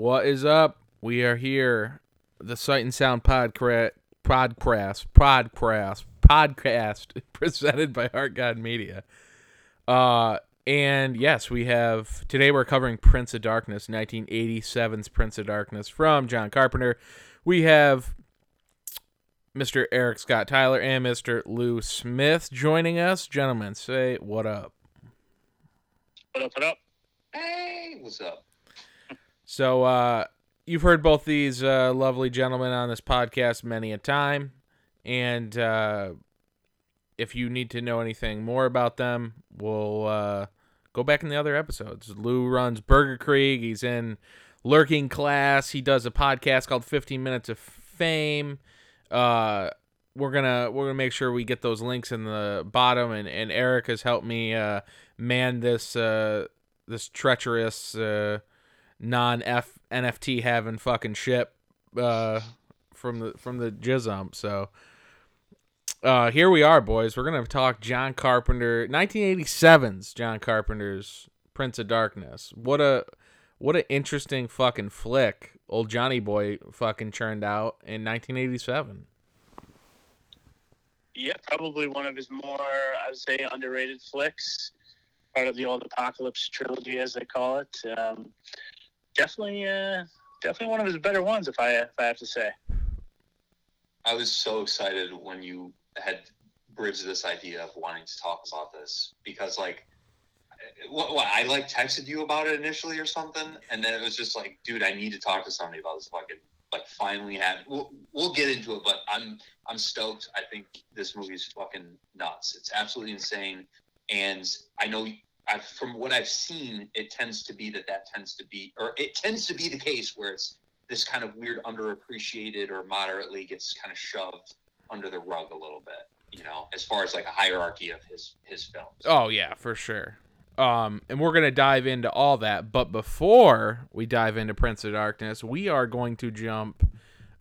What is up? We are here, the Sight and Sound podcast, podcast, podcast, podcast, presented by Heart God Media. Uh, and yes, we have today. We're covering Prince of Darkness, 1987's Prince of Darkness from John Carpenter. We have Mr. Eric Scott Tyler and Mr. Lou Smith joining us. Gentlemen, say what up. What up? What up? Hey, what's up? So, uh, you've heard both these uh, lovely gentlemen on this podcast many a time, and uh, if you need to know anything more about them, we'll uh, go back in the other episodes. Lou runs Burger Creek. He's in Lurking Class. He does a podcast called 15 Minutes of Fame. Uh, we're gonna we're gonna make sure we get those links in the bottom, and, and Eric has helped me uh, man this uh, this treacherous uh, non F NFT having fucking ship uh, from the from the Jizzump. So uh, here we are, boys. We're gonna talk John Carpenter, 1987's John Carpenter's Prince of Darkness. What a what an interesting fucking flick old Johnny Boy fucking churned out in 1987. Yeah, probably one of his more, I would say, underrated flicks. Part of the old Apocalypse trilogy, as they call it. Um, definitely, uh, definitely one of his better ones, if I if I have to say. I was so excited when you had bridged this idea of wanting to talk about this because, like, what, what I like texted you about it initially or something, and then it was just like, dude, I need to talk to somebody about this fucking like finally have. We'll, we'll get into it, but I'm I'm stoked. I think this movie is fucking nuts. It's absolutely insane, and I know. I've, from what I've seen, it tends to be that that tends to be, or it tends to be the case where it's this kind of weird underappreciated or moderately gets kind of shoved under the rug a little bit, you know, as far as like a hierarchy of his his films. Oh yeah, for sure. Um, and we're gonna dive into all that, but before we dive into Prince of Darkness, we are going to jump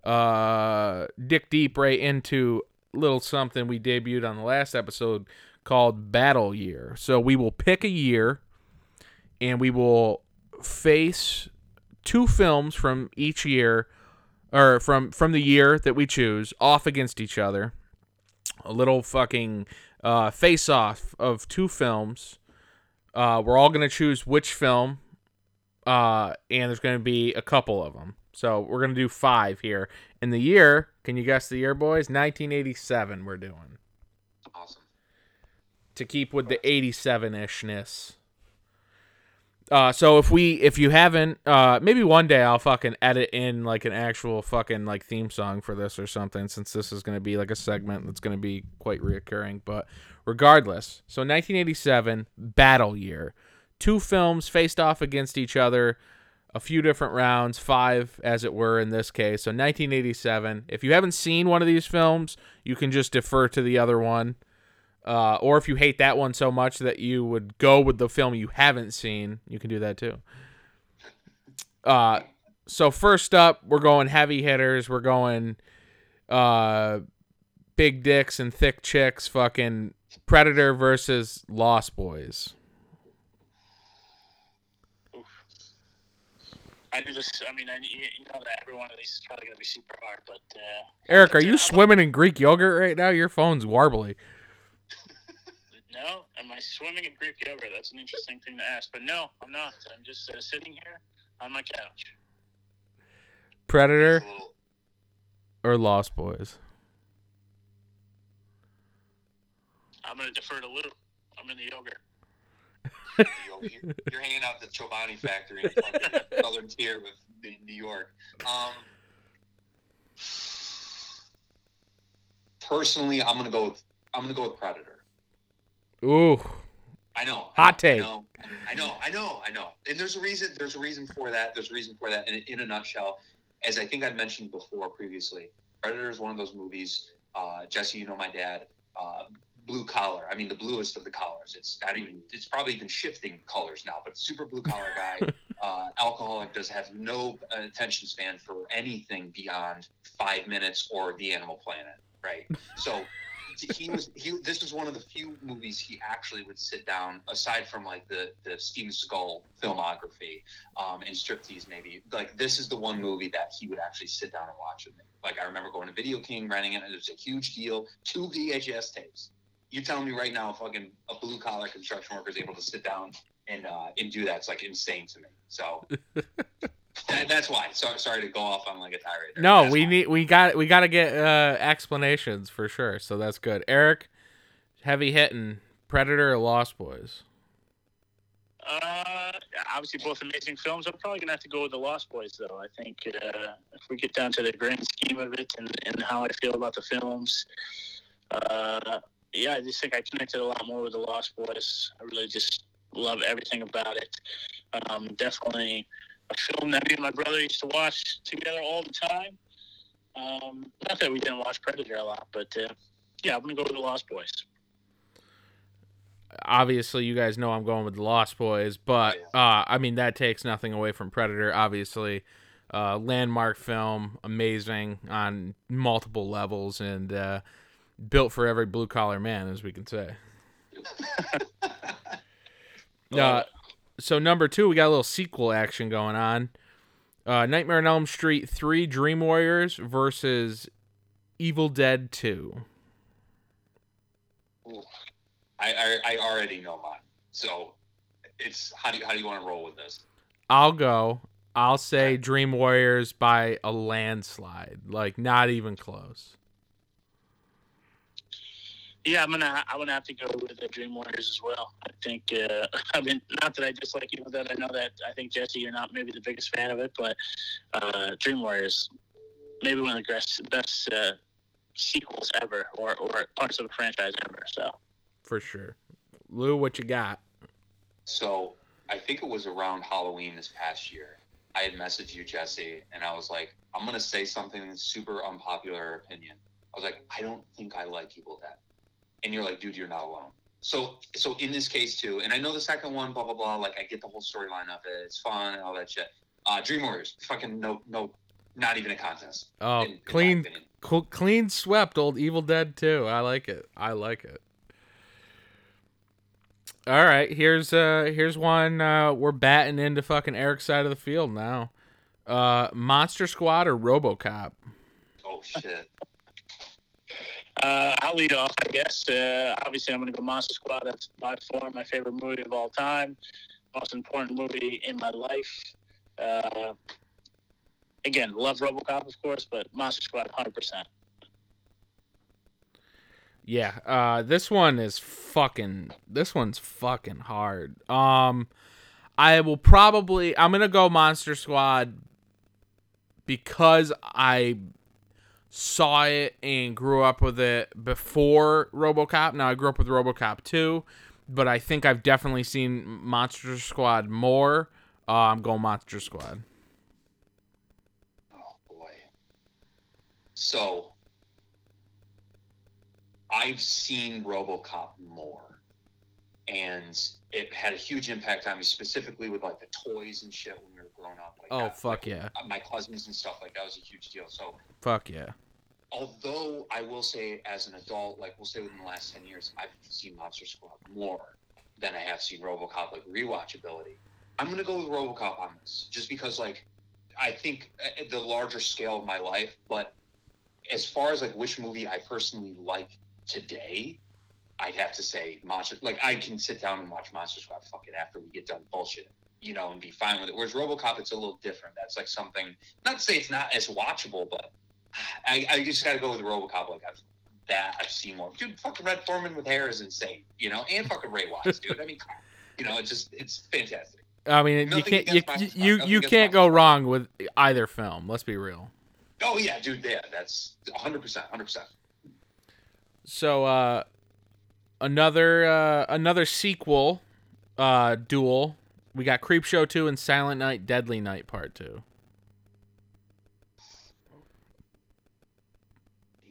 uh dick deep right into little something we debuted on the last episode called Battle Year. So we will pick a year and we will face two films from each year or from from the year that we choose off against each other. A little fucking uh, face off of two films. Uh, we're all gonna choose which film, uh, and there's gonna be a couple of them. So we're gonna do five here. In the year, can you guess the year, boys? 1987. We're doing. To keep with the 87 ishness. Uh, so if we if you haven't uh maybe one day I'll fucking edit in like an actual fucking like theme song for this or something since this is gonna be like a segment that's gonna be quite reoccurring. But regardless, so 1987 battle year, two films faced off against each other, a few different rounds, five as it were in this case. So 1987. If you haven't seen one of these films, you can just defer to the other one. Uh, or if you hate that one so much that you would go with the film you haven't seen, you can do that too. Uh, so first up, we're going heavy hitters. We're going uh, big dicks and thick chicks. Fucking Predator versus Lost Boys. I do I mean, I, you know that every one of these is probably to be super hard, but. Uh, Eric, are you I'm- swimming in Greek yogurt right now? Your phone's warbly. No, am I swimming in Greek yogurt? That's an interesting thing to ask, but no, I'm not. I'm just uh, sitting here on my couch. Predator It's or Lost Boys? I'm going to defer to Lou. I'm in the yogurt. you're, you're- you're hanging out at the Chobani factory in fucking Southern Tier of in New York. Um, personally, I'm gonna go with I'm gonna go with Predator. Ooh, I know. Hot take. I know. I know. I know. I know. And there's a reason. There's a reason for that. There's a reason for that. And in a nutshell, as I think I mentioned before previously, Predator is one of those movies. Uh, Jesse, you know my dad. Uh, blue collar. I mean, the bluest of the collars. It's not even. It's probably even shifting colors now. But super blue collar guy. uh, alcoholic does have no attention span for anything beyond five minutes or The Animal Planet, right? So he was he. This was one of the few movies he actually would sit down, aside from like the the Steven Seagal filmography um, and Striptease, maybe. Like this is the one movie that he would actually sit down and watch with me. Like I remember going to Video King, renting it, and it was a huge deal. Two VHS tapes. You telling me right now, fucking a blue collar construction worker is able to sit down and uh, and do that? It's like insane to me. So. That, that's why. So, sorry to go off on like a tirade. there. No, That's we why. need we got we got to get uh, explanations for sure. So that's good. Eric, heavy hitting Predator or Lost Boys. Uh, obviously both amazing films. I'm probably gonna have to go with the Lost Boys, though. I think uh, if we get down to the grand scheme of it and, and how I feel about the films, uh, yeah, I just think I connected a lot more with the Lost Boys. I really just love everything about it. Um, definitely a film that me and my brother used to watch together all the time. Um, not that we didn't watch Predator a lot, but uh, yeah, I'm gonna go with the Lost Boys. Obviously, you guys know I'm going with the Lost Boys, but uh, I mean that takes nothing away from Predator. Obviously, uh, landmark film, amazing on multiple levels, and uh, built for every blue collar man, as we can say. Uh, so number two, we got a little sequel action going on. Uh, Nightmare on Elm Street three, Dream Warriors versus Evil Dead two. I, I I already know mine. So it's how do you, how do you want to roll with this? I'll go. I'll say Dream Warriors by a landslide, like not even close. Yeah, I'm gonna I'm gonna have to go with the Dream Warriors as well. I think uh, I mean not that I dislike Evil Dead. I know that I think Jesse, you're not maybe the biggest fan of it, but uh, Dream Warriors, maybe one of the best best uh, sequels ever, or or parts of a franchise ever. So For sure. Lou, what you got? So I think it was around Halloween this past year. I had messaged you, Jesse, and I was like, I'm gonna say something super unpopular opinion. I was like, I don't think I like Evil Dead. And you're like, dude, you're not alone. So so in this case too, and I know the second one, blah blah blah, like I get the whole storyline of it, it's fun and all that shit. Uh Dream Warriors, fucking no no not even a contest. Oh, in- in clean, cl- clean swept old Evil Dead too. I like it. I like it. All right, here's uh here's one uh we're batting into fucking Eric's side of the field now. Uh Monster Squad or RoboCop? Oh shit. Uh, I'll lead off, I guess. Uh, obviously, I'm gonna go Monster Squad. That's by far my favorite movie of all time. Most important movie in my life. Uh, again, love RoboCop, of course, but Monster Squad, 100. percent Yeah, uh this one is fucking this one's fucking hard. Um I will probably I'm going to go Monster Squad because I saw it and grew up with it before RoboCop. Now I grew up with RoboCop 2, but I think I've definitely seen Monster Squad more. Uh, I'm going Monster Squad. Oh boy. So I've seen RoboCop more, and it had a huge impact on me, specifically with like the toys and shit when we growing up. Like, Oh, fuck like, yeah. My cousins and stuff like that was a huge deal. So Fuck yeah. although I will say, as an adult, like we'll say within the last ten years, I've seen Monster Squad more than I have seen RoboCop. Like rewatchability, I'm gonna go with RoboCop on this, just because like I think uh, the larger scale of my life. But as far as like which movie I personally like today, I'd have to say Monster. Like I can sit down and watch Monster Squad fucking after we get done bullshit. You know, and be fine with it. Whereas RoboCop, it's a little different. That's like something. Not to say it's not as watchable, but I, I just got to go with RoboCop. Like I've, that I've seen more. Dude, fucking Red Forman with hair is insane. You know, and fucking Ray Wise, dude. I mean, you know, it's just it's fantastic. I mean, you can't you against Monster Squad, you, nothing you can't go wrong with either film. Let's be real. Oh yeah, dude. Yeah, that's 100, percent 100. percent So uh another uh another sequel uh duel. We got Creepshow 2 and Silent Night Deadly Night Part 2.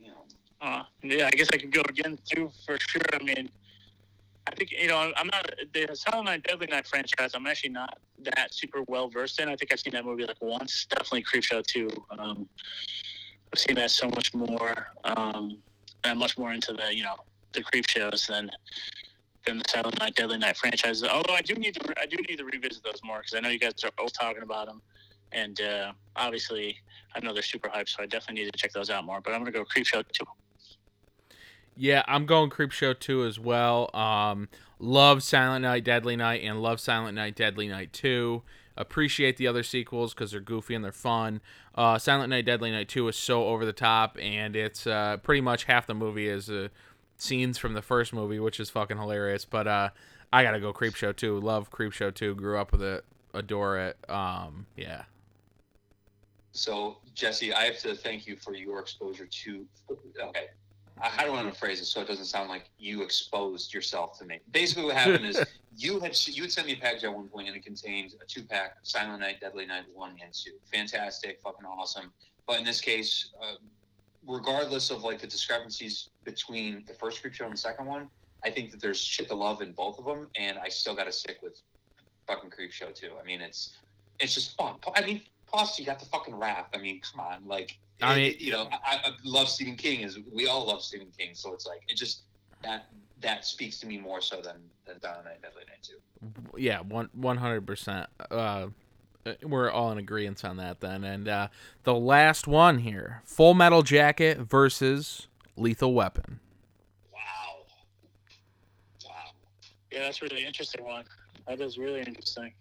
Damn. Uh, yeah, I guess I could go again too for sure. I mean, I think you know I'm not the Silent Night Deadly Night franchise. I'm actually not that super well versed in. I think I've seen that movie like once. Definitely Creepshow too. Um, I've seen that so much more. Um, I'm much more into the you know the creep shows than the Silent Night Deadly Night franchises. Although I do need to I do need to revisit those more because I know you guys are all talking about them, and uh, obviously I know they're super hyped, so I definitely need to check those out more. But I'm gonna go Creepshow too. Yeah, I'm going Creepshow 2 as well. Um, love Silent Night, Deadly Night, and love Silent Night, Deadly Night 2. Appreciate the other sequels because they're goofy and they're fun. Uh, Silent Night, Deadly Night 2 is so over the top, and it's uh, pretty much half the movie is uh, scenes from the first movie, which is fucking hilarious. But uh, I gotta go Creepshow 2. Love Creepshow 2. Grew up with it. Adore it. Um, yeah. So, Jesse, I have to thank you for your exposure to. Okay, I- don't want to phrase it so it doesn't sound like you exposed yourself to me? Basically, what happened is you had you had sent me a package at one point and it contained a two pack Silent Night, Deadly Night one and two. Fantastic, fucking awesome. But in this case, uh, regardless of like the discrepancies between the first creep show and the second one, I think that there's shit to love in both of them, and I still got to stick with fucking creep show too. I mean, it's it's just fun. I mean, plus you got the fucking wrath. I mean, come on, like I mean- you know, I, I love Stephen King. Is we all love Stephen King, so it's like it just that that speaks to me more so than than Silent Night, Deadly Night too. yeah, one one hundred percent. Uh, Uh, we're all in agreement on that then. And uh, the last one here: Full Metal Jacket versus Lethal Weapon. Wow, wow. Yeah, that's a really interesting one. That is really interesting.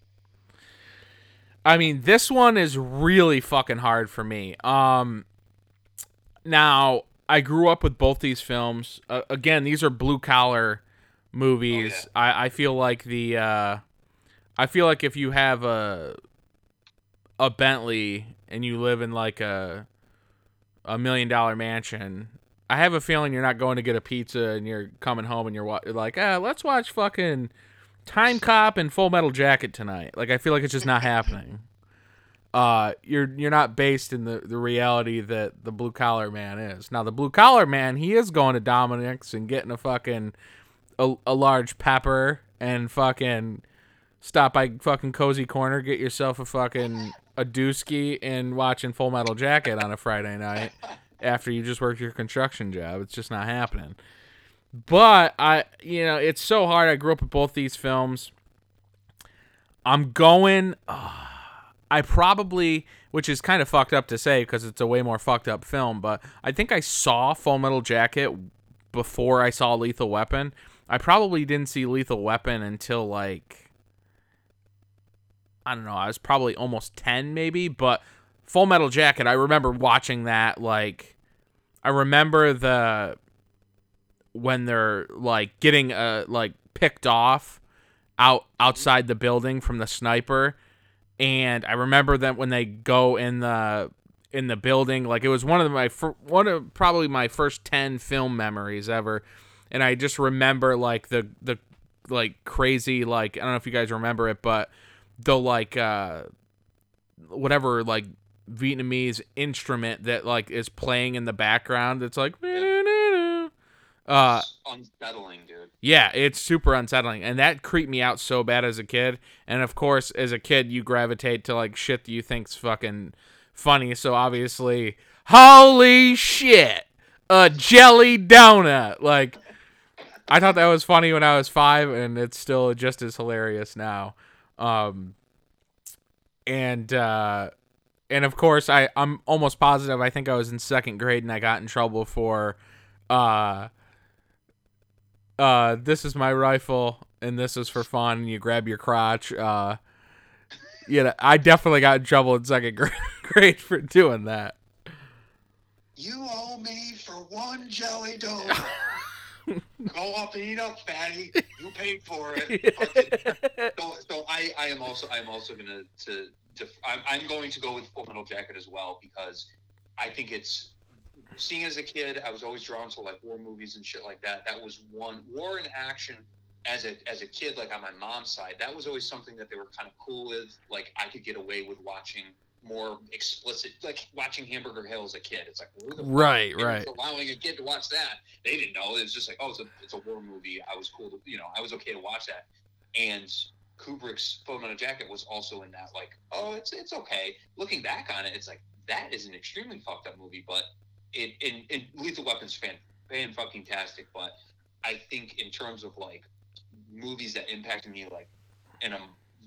I mean, this one is really fucking hard for me. Um, now I grew up with both these films. Uh, again, these are blue collar movies. I, I feel like the uh, I feel like if you have a a Bentley and you live in like a a million dollar mansion, I have a feeling you're not going to get a pizza and you're coming home and you're wa- like, ah, let's watch fucking Time Cop and Full Metal Jacket tonight. Like I feel like it's just not happening. Uh, you're you're not based in the, the reality that the blue collar man is. Now the blue collar man, he is going to Dominic's and getting a fucking a, a large pepper and fucking stop by fucking cozy corner, get yourself a fucking a dooski and watching Full Metal Jacket on a Friday night after you just worked your construction job. It's just not happening. But I, you know, it's so hard. I grew up with both these films. I'm going. Uh, I probably, which is kind of fucked up to say because it's a way more fucked up film, but I think I saw Full Metal Jacket before I saw Lethal Weapon. I probably didn't see Lethal Weapon until like I don't know, I was probably almost 10 maybe, but Full Metal Jacket, I remember watching that like I remember the when they're like getting uh like picked off out outside the building from the sniper and I remember that when they go in the in the building like it was one of my one of probably my first 10 film memories ever and I just remember like the the like crazy like I don't know if you guys remember it but the like uh whatever like Vietnamese instrument that like is playing in the background it's like uh It's unsettling, dude. yeah, it's super unsettling, and that creeped me out so bad as a kid. And of course, as a kid, you gravitate to like shit that you think's fucking funny. So obviously, holy shit, a jelly donut! Like, I thought that was funny when I was five, and it's still just as hilarious now. Um, and uh, and of course, I I'm almost positive. I think I was in second grade, and I got in trouble for uh uh, this is my rifle and this is for fun. And you grab your crotch. Uh, you know, I definitely got in trouble in second grade for doing that. You owe me for one jelly donut. Go up and eat up, fatty. You paid for it. So, so I, I am also I'm also gonna to, to I'm, I'm going to go with Full Metal Jacket as well because I think it's seeing as a kid I was always drawn to like war movies and shit like that. That was one war in action as a as a kid like on my mom's side. That was always something that they were kind of cool with. Like I could get away with watching more explicit, like watching Hamburger Hill as a kid. It's like Right, right. allowing a kid to watch that. They didn't know. It was just like, oh, it's a it's a war movie. I was cool to you know, I was okay to watch that. And Kubrick's Full Metal Jacket was also in that like, oh, it's it's okay. Looking back on it, it's like that is an extremely fucked up movie, but it in, in Lethal Weapon's fan fan fucking tastic. But I think in terms of like movies that impacted me like in a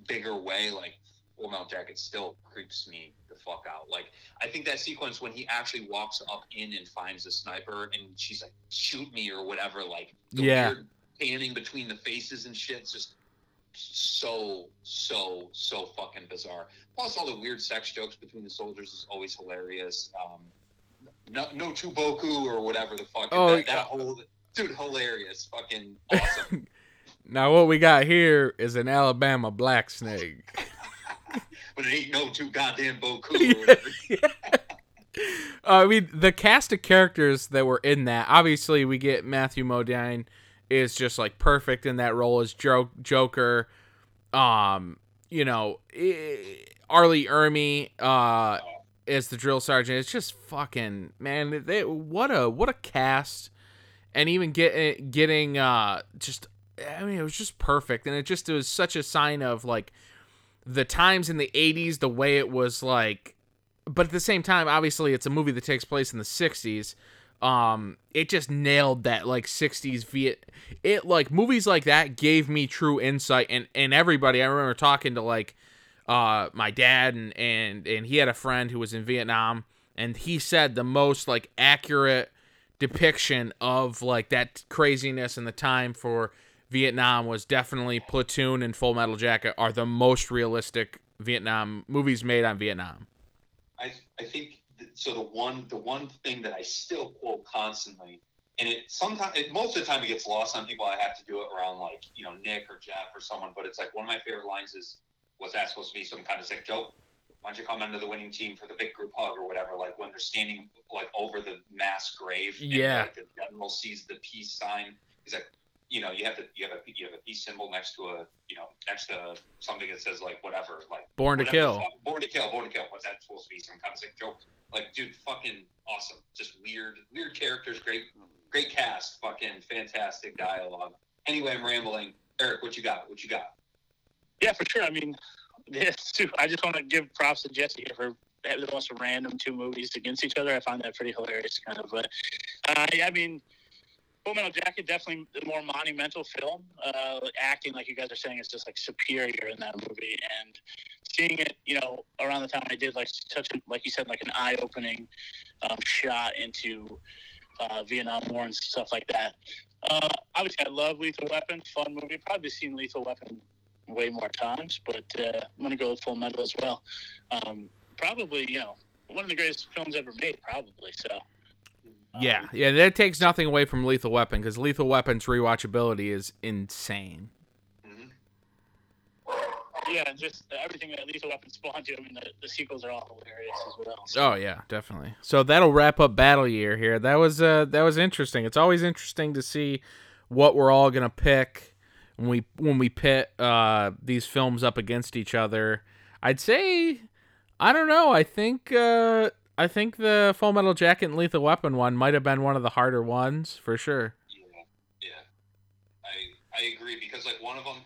bigger way, like Full Metal Jacket still creeps me the fuck out. Like I think that sequence when he actually walks up in and finds the sniper and she's like, shoot me or whatever, like the Yeah. weird panning between the faces and shit, it's just so, so, so fucking bizarre. Plus all the weird sex jokes between the soldiers is always hilarious. Um no no Tuboku or whatever the fuck. Oh, that, that whole dude hilarious. Fucking awesome. Now what we got here is an Alabama black snake. but it ain't no too goddamn Boku or whatever. Uh, I mean, the cast of characters that were in that. Obviously, we get Matthew Modine is just like perfect in that role as jo- Joker. Um, you know, eh, R. Lee Ermey uh, as the drill sergeant. It's just fucking man. They, what a what a cast, and even get getting uh just. I mean, it was just perfect, and it just it was such a sign of like the times in the 80s the way it was like but at the same time obviously it's a movie that takes place in the 60s um it just nailed that like 60s viet it like movies like that gave me true insight and and everybody i remember talking to like uh my dad and and and he had a friend who was in vietnam and he said the most like accurate depiction of like that craziness and the time for Vietnam was definitely Platoon and Full Metal Jacket are the most realistic Vietnam movies made on Vietnam. I I think th- so. The one the one thing that I still quote constantly, and it sometimes it, most of the time it gets lost on people. I have to do it around like you know Nick or Jeff or someone. But it's like one of my favorite lines is, "Was that supposed to be some kind of sick joke? Why don't you come into the winning team for the big group hug or whatever?" Like when they're standing like over the mass grave. and, Yeah. like, the general sees the peace sign. He's like. You know, you have the you have a you have a peace symbol next to a you know next to something that says like whatever like Born to Kill. fuck- Born to kill. Born to kill. What's that supposed to be? Some kind of sick joke? Like, dude, fucking awesome. Just weird, weird characters. Great, great cast. Fucking fantastic dialogue. Anyway, I'm rambling. Eric, what you got? What you got? Yeah, for sure. I mean, yeah, too. I just want to give props to Jesse here for having the most random two movies against each other. I find that pretty hilarious, kind of. But uh, yeah, I mean, Full Metal Jacket definitely the more monumental film. Uh, acting, like you guys are saying, is just like superior in that movie, and seeing it, you know, around the time I did, like such a, like you said, like an eye-opening um, shot into uh, Vietnam War and stuff like that. Uh, obviously, I love Lethal Weapon, fun movie. Probably seen Lethal Weapon way more times, but uh, I'm gonna go with Full Metal as well. Um, probably, you know, one of the greatest films ever made, probably. So, um, Yeah, yeah, that takes nothing away from Lethal Weapon because Lethal Weapon's rewatchability is insane. Mhm. yeah, and just everything that Lethal Weapon spawned to. I mean, the, the sequels are all hilarious as well. So, Oh yeah, definitely. So that'll wrap up Battle Year here. That was uh that was interesting. It's always interesting to see what we're all gonna pick when we when we pit uh these films up against each other. I'd say I don't know. I think uh I think the Full Metal Jacket and Lethal Weapon one might have been one of the harder ones for sure. Yeah, yeah. I I agree because like one of them,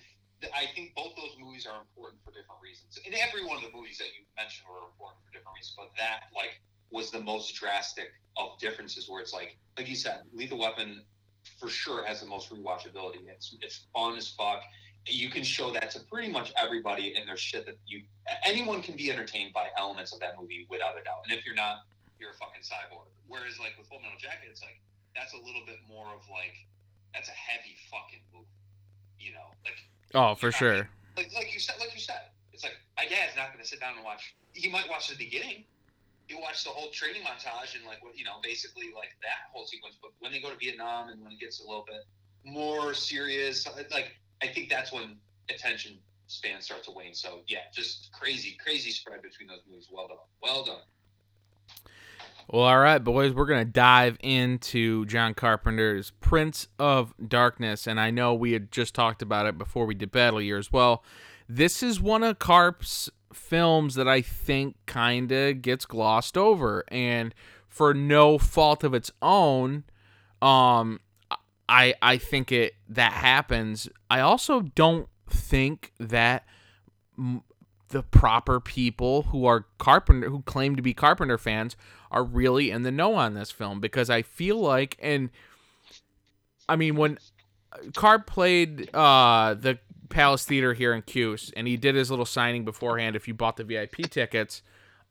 I think both those movies are important for different reasons. And every one of the movies that you mentioned were important for different reasons, but that like was the most drastic of differences. Where it's like, like you said, Lethal Weapon for sure has the most rewatchability. It's it's fun as fuck. You can show that to pretty much everybody in their shit that you anyone can be entertained by elements of that movie without a doubt. And if you're not, you're a fucking cyborg. Whereas like with Full Metal Jacket, it's like that's a little bit more of like that's a heavy fucking movie. You know, like Oh, for sure. like like you said, like you said, it's like my dad's not going to sit down and watch. He might watch the beginning. He watch the whole training montage and like what you know, basically like that whole sequence. But when they go to Vietnam and when it gets a little bit more serious, like I think that's when attention span starts to wane. So yeah, just crazy, crazy spread between those movies. Well done, well done. Well, all right, boys, we're to dive into John Carpenter's Prince of Darkness. And I know we had just talked about it before we did Battle Year as well. This is one of Carp's films that I think kind of gets glossed over and for no fault of its own um I I think it that happens. I also don't think that m- the proper people who are Carpenter who claim to be Carpenter fans are really in the know on this film because I feel like and I mean when Carp played uh the Palace Theater here in Cuse and he did his little signing beforehand if you bought the VIP tickets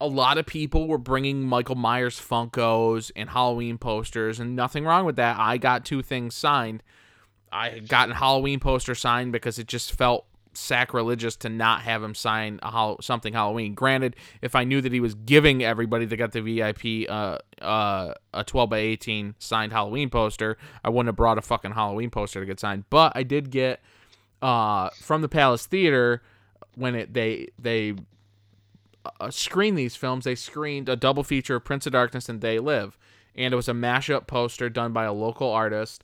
a lot of people were bringing Michael Myers Funkos and Halloween posters, and nothing wrong with that. I got two things signed. I had gotten Halloween poster signed because it just felt sacrilegious to not have him sign a something Halloween. Granted, if I knew that he was giving everybody that got the VIP uh, uh, a 12 by 18 signed Halloween poster, I wouldn't have brought a fucking Halloween poster to get signed. But I did get uh, from the Palace Theater when it they they uh, screen these films, they screened a double feature of Prince of Darkness and They Live, and it was a mashup poster done by a local artist,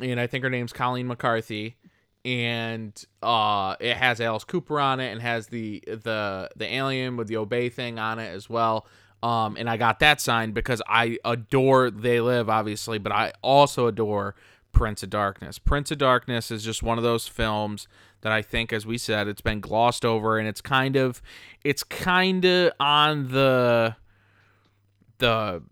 and I think her name's Colleen McCarthy, and uh, it has Alice Cooper on it and has the the the alien with the obey thing on it as well. Um, and I got that signed because I adore They Live, obviously, but I also adore Prince of Darkness. Prince of Darkness is just one of those films that I think, as we said, it's been glossed over, and it's kind of, it's kind of on the, the,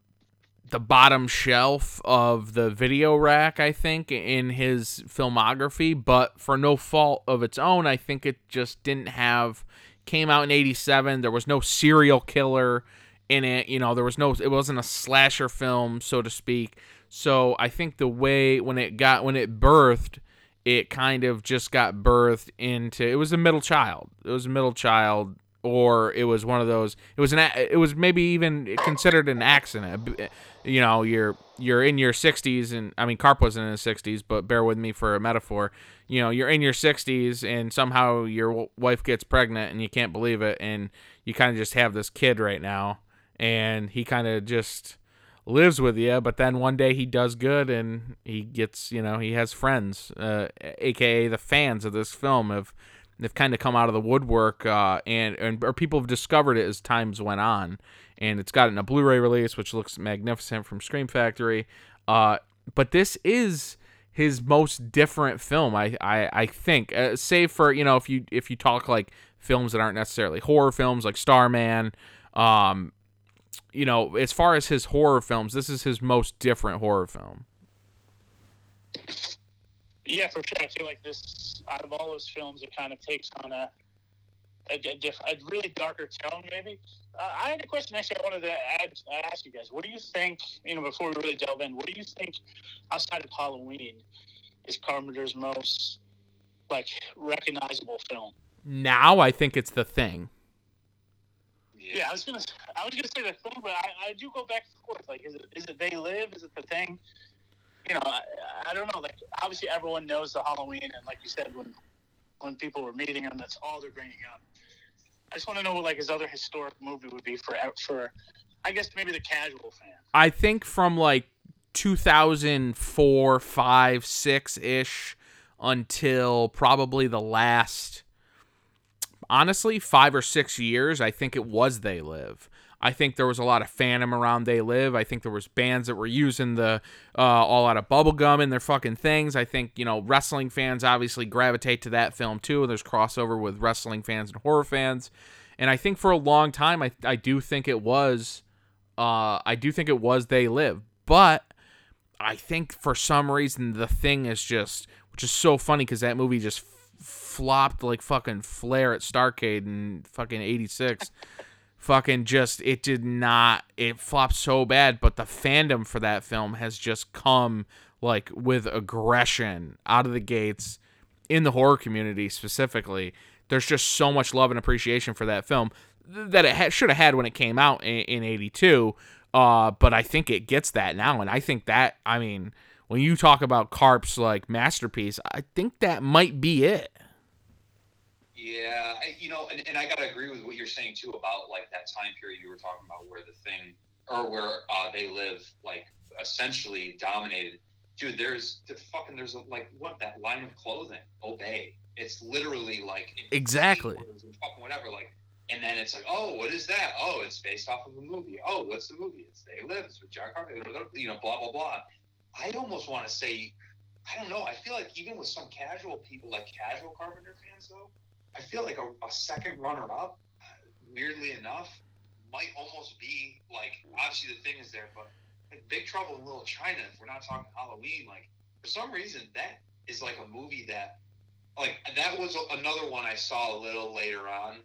the bottom shelf of the video rack. I think in his filmography, but for no fault of its own, I think it just didn't have. Came out in '87. There was no serial killer in it. You know, there was no. It wasn't a slasher film, so to speak. So I think the way when it got when it birthed it kind of just got birthed into it was a middle child. It was a middle child or it was one of those it was an it was maybe even considered an accident. You know you're you're in your 60s and i mean carp wasn't in his 60s but bear with me for a metaphor. You know you're in your 60s and somehow your wife gets pregnant and you can't believe it and you kind of just have this kid right now and he kind of just lives with you, but then one day he does good and he gets, you know, he has friends, uh, aka the fans of this film have they've kind of come out of the woodwork uh, and and or people have discovered it as times went on, and it's gotten a Blu-ray release which looks magnificent from Scream Factory, uh, but this is his most different film I I, I think. Uh, save for you know if you if you talk like films that aren't necessarily horror films like Starman um you know, as far as his horror films, this is his most different horror film. Yeah, for sure. I feel like this, out of all those films, it kind of takes on a a, a, diff, a really darker tone, maybe. Uh, I had a question actually. I wanted to add, ask you guys. What do you think? You know, before we really delve in, what do you think outside of Halloween is Carpenter's most like recognizable film? Now, I think it's The Thing. Yeah, I was gonna, I was gonna say the thing, but I, I do go back and forth. Like, is it, is it they live? Is it the thing? You know, I, I don't know. Like, obviously, everyone knows the Halloween, and like you said, when when people were meeting him, that's all they're bringing up. I just want to know what like his other historic movie would be for for, I guess maybe the casual fan. I think from like 2004, five, six ish until probably the last honestly, five or six years, I think it was They Live. I think there was a lot of fandom around They Live. I think there was bands that were using the uh, all out of bubblegum in their fucking things. I think you know wrestling fans obviously gravitate to that film too. And There's crossover with wrestling fans and horror fans, and I think for a long time I I do think it was uh, I do think it was They Live, but I think for some reason the thing is just which is so funny because that movie just flopped like fucking Flair at Starrcade in fucking 86. fucking just, it did not, it flopped so bad, but the fandom for that film has just come like with aggression out of the gates in the horror community specifically. There's just so much love and appreciation for that film that it ha- should have had when it came out in, in 82. Uh, but I think it gets that now. And I think that, I mean, when you talk about Carp's like masterpiece, I think that might be it. Yeah, you know, and, and I gotta agree with what you're saying too about like that time period you were talking about where the thing or where uh, they live like essentially dominated. dude, there's the fucking there's a, like what that line of clothing, Obey. It's literally like Exactly. fucking whatever. Like, and then it's like, oh, what is that? Oh, it's based off of a movie. Oh, what's the movie? It's They Live. It's with John Carpenter. You know, blah blah blah. I almost want to say, I don't know. I feel like even with some casual people, like casual Carpenter fans, though, I feel like a, a second runner up, weirdly enough, might almost be like obviously the thing is there, but like Big Trouble in Little China. If we're not talking Halloween, like for some reason that is like a movie that like that was another one I saw a little later on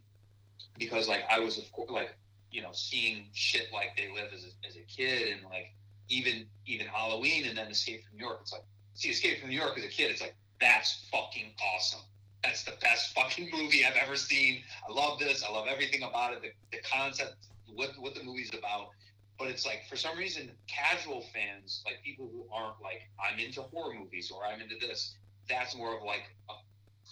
because like I was of course like you know seeing shit like They Live as a, as a kid and like even even Halloween and then Escape from New York. It's like see Escape from New York as a kid. It's like that's fucking awesome. That's the best fucking movie I've ever seen. I love this. I love everything about it. The, the concept, what what the movie's about. But it's like for some reason, casual fans, like people who aren't like I'm into horror movies or I'm into this. That's more of like a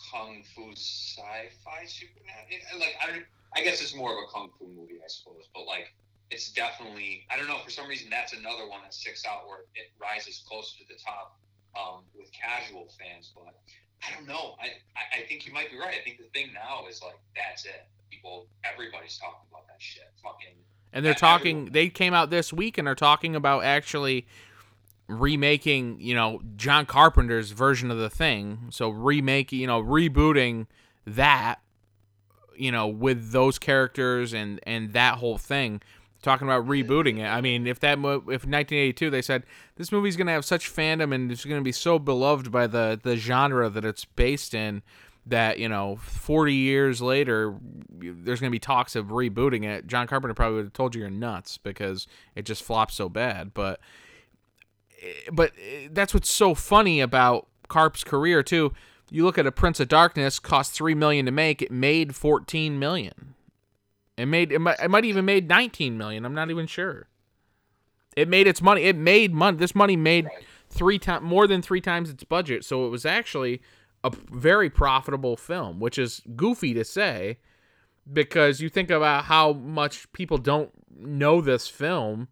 kung fu sci-fi supernatural. Like I, I guess it's more of a kung fu movie, I suppose. But like, it's definitely I don't know. For some reason, that's another one that sticks out where it rises closer to the top um, with casual fans. But I don't know. I, I I think you might be right. I think the thing now is like that's it. People, everybody's talking about that shit. Fucking. And they're talking. everyone. They came out this week and are talking about actually remaking, you know, John Carpenter's version of the thing. So remaking, you know, rebooting that, you know, with those characters and and that whole thing. Talking about rebooting it. I mean, if that mo- if 1982 they said this movie's gonna have such fandom and it's gonna be so beloved by the the genre that it's based in that you know 40 years later there's going to be talks of rebooting it. John carpenter probably would have told you you're nuts because it just flopped so bad. But but eh, that's what's so funny about carp's career too. You look at a prince of darkness cost 3 million to make it made 14 million it made it might, it might even made 19 million i'm not even sure. It made its money it made money this money made three times more than three times its budget so it was actually a very profitable film which is goofy to say because you think about how much people don't know this film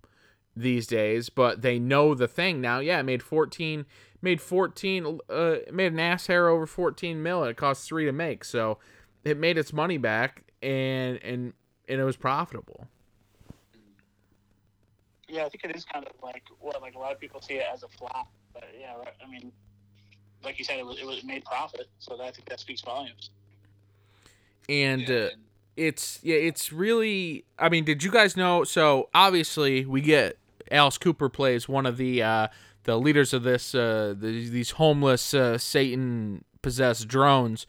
these days but they know the thing now. Yeah it made 14 made 14 uh made an ass hair over 14 mil and it cost 3 to make so it made its money back and and and it was profitable Yeah, I think it is kind of like what like a lot of people see it as a flop, but yeah, I mean, like you said, it was it was made profit, so that, I think that speaks volumes. and Yeah, uh, it's yeah, it's really. I mean, did you guys know? So obviously, we get Alice Cooper plays one of the uh, the leaders of this uh, the, these homeless uh, Satan possessed drones.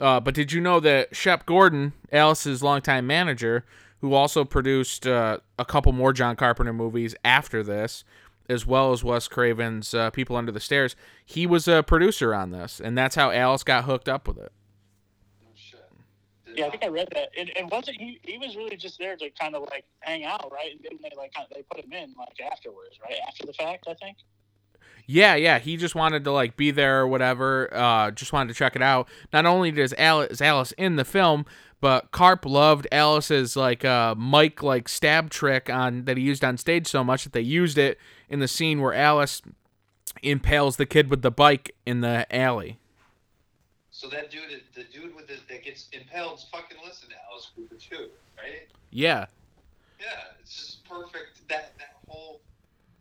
Uh, but did you know that Shep Gordon, Alice's longtime manager, who also produced uh, a couple more John Carpenter movies after this, as well as Wes Craven's uh, People Under the Stairs, he was a producer on this, and that's how Alice got hooked up with it. oh, shit. Yeah, I think I read that. And, and wasn't he? He was really just there to kind of like hang out, right? And didn't they like kind of, they put him in like afterwards, right? After the fact, I think. Yeah, yeah, he just wanted to like be there or whatever. Uh, just wanted to check it out. Not only does Alice, is Alice in the film, but Carp loved Alice's like uh mic like stab trick on that he used on stage so much that they used it in the scene where Alice impales the kid with the bike in the alley. So that dude, the dude with the, that gets impaled, fucking listen to Alice Cooper too, right? Yeah, Yeah, it's just perfect. That that whole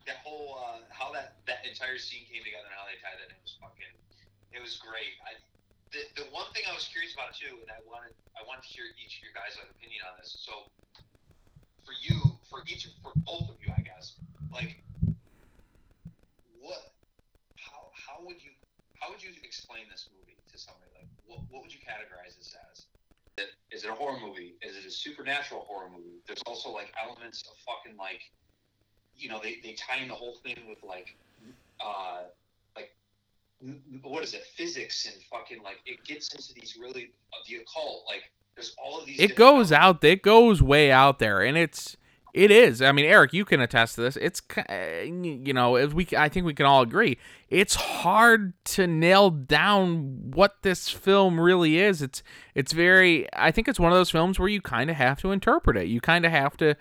that whole uh, how that that entire scene came together and how they tied it in was fucking. It was great. I the, the one thing I was curious about too, and I wanted I wanted to hear each of your guys' like, opinion on this. So for you, for each for both of you, I guess, like what how how would you how would you explain this movie to somebody? Like what what would you categorize this as? is it a horror movie? Is it a supernatural horror movie? There's also like elements of fucking like, you know, they, they tie in the whole thing with like, uh, like, what is it? Physics and fucking like, it gets into these really, uh, the occult. Like, there's all of these. it goes out. It goes way out there, and it's it is. I mean, Eric, you can attest to this. It's you know, as we I think we can all agree, it's hard to nail down what this film really is. It's it's very. I think it's one of those films where you kind of have to interpret it. You kind of have to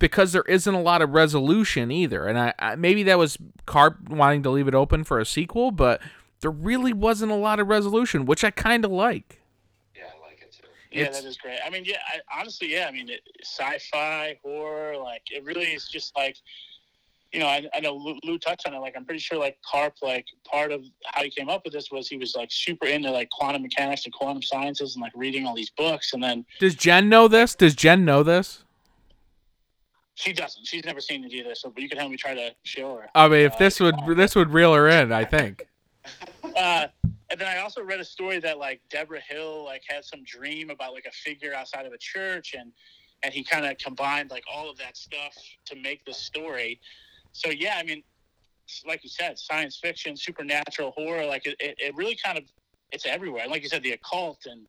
because there isn't a lot of resolution either. And I, I maybe that was Carp wanting to leave it open for a sequel, but there really wasn't a lot of resolution, which I kind of like. Yeah, I like it too. Yeah, It's- that is great. I mean, yeah, I, honestly, yeah. I mean, it, sci-fi horror, like it really is just like, you know, I, I know Lou, Lou touched on it. Like, I'm pretty sure, like Carp, like part of how he came up with this was he was like super into like quantum mechanics and quantum sciences and like reading all these books. And then Does Jen know this? Does Jen know this? She doesn't. She's never seen it either. So, but you can help me try to show her. I mean, if Uh, this would this would reel her in, I think. Uh, and then I also read a story that like Deborah Hill like had some dream about like a figure outside of a church, and and he kind of combined like all of that stuff to make the story. So yeah, I mean, like you said, science fiction, supernatural horror, like it, it, it really kind of it's everywhere. And like you said, the occult and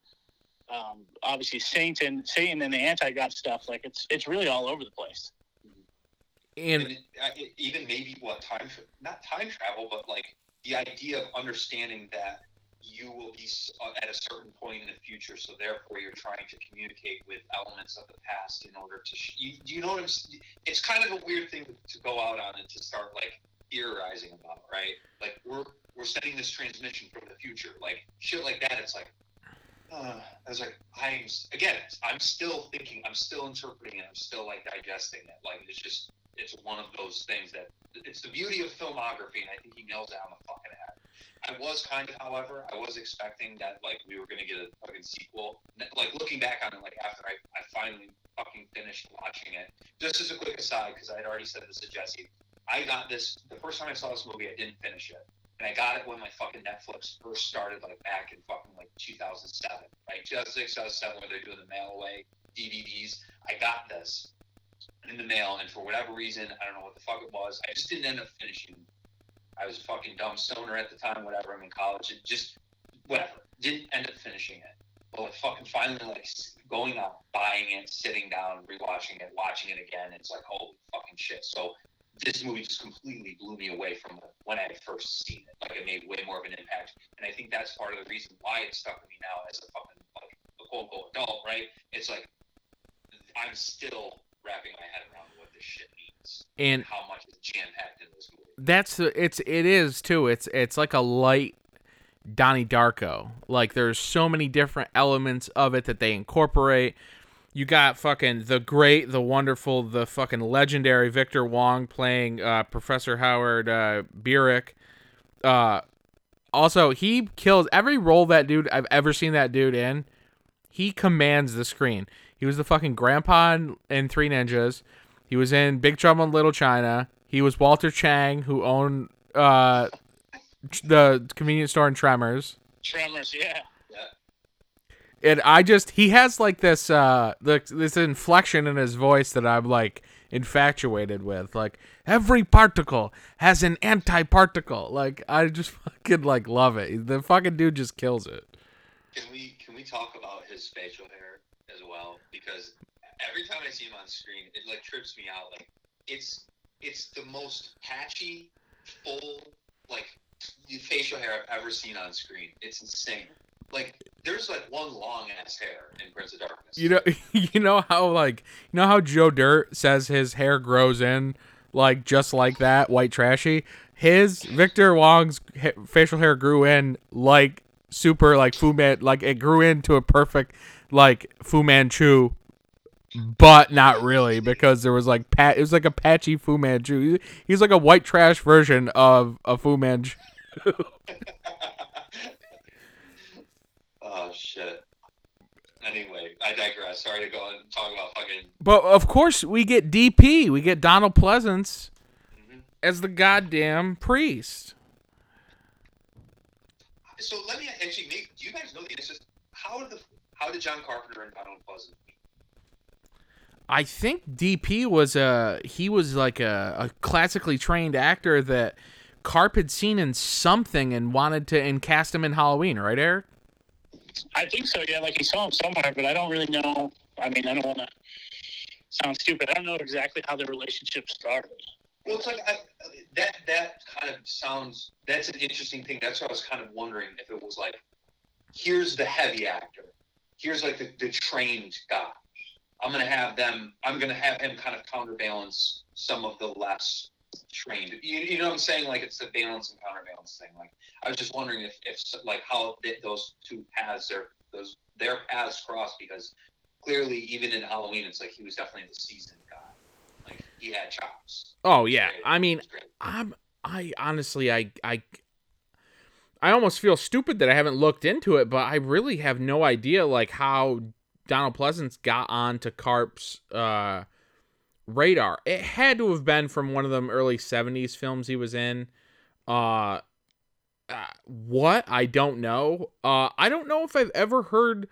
um, obviously Satan, Satan and the anti-God stuff. Like it's it's really all over the place. And And it, it, even maybe what time tra- not time travel, but like the idea of understanding that you will be uh, at a certain point in the future, so therefore you're trying to communicate with elements of the past in order to. Sh- you, do you know what I'm? It's kind of a weird thing to, to go out on and to start like theorizing about, right? Like we're we're sending this transmission from the future, like shit like that. It's like. Uh, I was like, I'm again. I'm still thinking. I'm still interpreting it. I'm still like digesting it. Like it's just it's one of those things that it's the beauty of filmography, and I think he nails it on the fucking head. I was kind of, however, I was expecting that like we were gonna get a fucking sequel. Like looking back on it, like after I, I finally fucking finished watching it. Just as a quick aside, because I had already said this to Jesse, I got this the first time I saw this movie. I didn't finish it, and I got it when my fucking Netflix first started, like back in fucking like 2007, right? 2006, 2007, where they're doing the mail away DVDs. I got this in the mail, and for whatever reason, I don't know what the fuck it was. I just didn't end up finishing. I was a fucking dumb stoner at the time, whatever. I'm in college. It just whatever. Didn't end up finishing it. But like fucking finally, like going out, buying it, sitting down, rewatching it, watching it again. It's like holy fucking shit. So this movie just completely blew me away from when I first seen it. Like it made way more of an impact, and I think that's part of the reason why it stuck with me now as a fucking like a quote unquote adult, right? It's like I'm still wrapping my head around what this shit means and how much is jam packed in this movie. that's it's it is too. It's it's like a light Donnie Darko. Like there's so many different elements of it that they incorporate. You got fucking the great, the wonderful, the fucking legendary Victor Wong playing uh, Professor Howard uh, Birack. Uh, also, he kills every role that dude I've ever seen that dude in. He commands the screen. He was the fucking grandpa in, in Three Ninjas. He was in Big Trouble in Little China. He was Walter Chang, who owned uh, the convenience store in Tremors. Tremors, yeah. And I just he has like this uh the, this inflection in his voice that I'm like infatuated with. Like every particle has an anti-particle. Like I just fucking like love it. The fucking dude just kills it. Can we can we talk about his facial hair as well? Because every time I see him on screen, it like trips me out. Like it's it's the most patchy, full like facial hair I've ever seen on screen. It's insane. Like there's like one long ass hair in Prince of Darkness. You know you know how like you know how Joe Dirt says his hair grows in like just like that, white trashy. His Victor Wong's ha- facial hair grew in like super like Fu Man like it grew into a perfect like Fu Manchu but not really because there was like pat it was like a patchy Fu Manchu. He's like a white trash version of a Fu Manchu. oh shit. Anyway, I digress. Sorry to go and talk about fucking. But of course we get DP, we get Donald Pleasence Mhm. as the goddamn priest. So let me actually make. Do you guys know the answer? How did the how did John Carpenter and Donald Pleasence? I think DP was a he was like a, a classically trained actor that Carp had seen in something and wanted to and cast him in Halloween, right, Eric? I think so, yeah. Like he saw him somewhere, but I don't really know. I mean, I don't want to sound stupid. I don't know exactly how the relationship started. Well, it's like I, that. That kind of sounds. That's an interesting thing. That's what I was kind of wondering if it was like, here's the heavy actor, here's like the, the trained guy, I'm gonna have them. I'm gonna have him kind of counterbalance some of the less trained. You, you know what I'm saying? Like it's a balance and counterbalance thing. Like I was just wondering if, if like how those two paths their those their paths cross because clearly even in Halloween it's like he was definitely the seasoned guy. Like he had chops. Oh yeah, I mean, I'm I honestly I I I almost feel stupid that I haven't looked into it, but I really have no idea like how Donald Pleasence got onto Carp's uh, radar. It had to have been from one of them early '70s films he was in. Uh, uh, what I don't know. Uh, I don't know if I've ever heard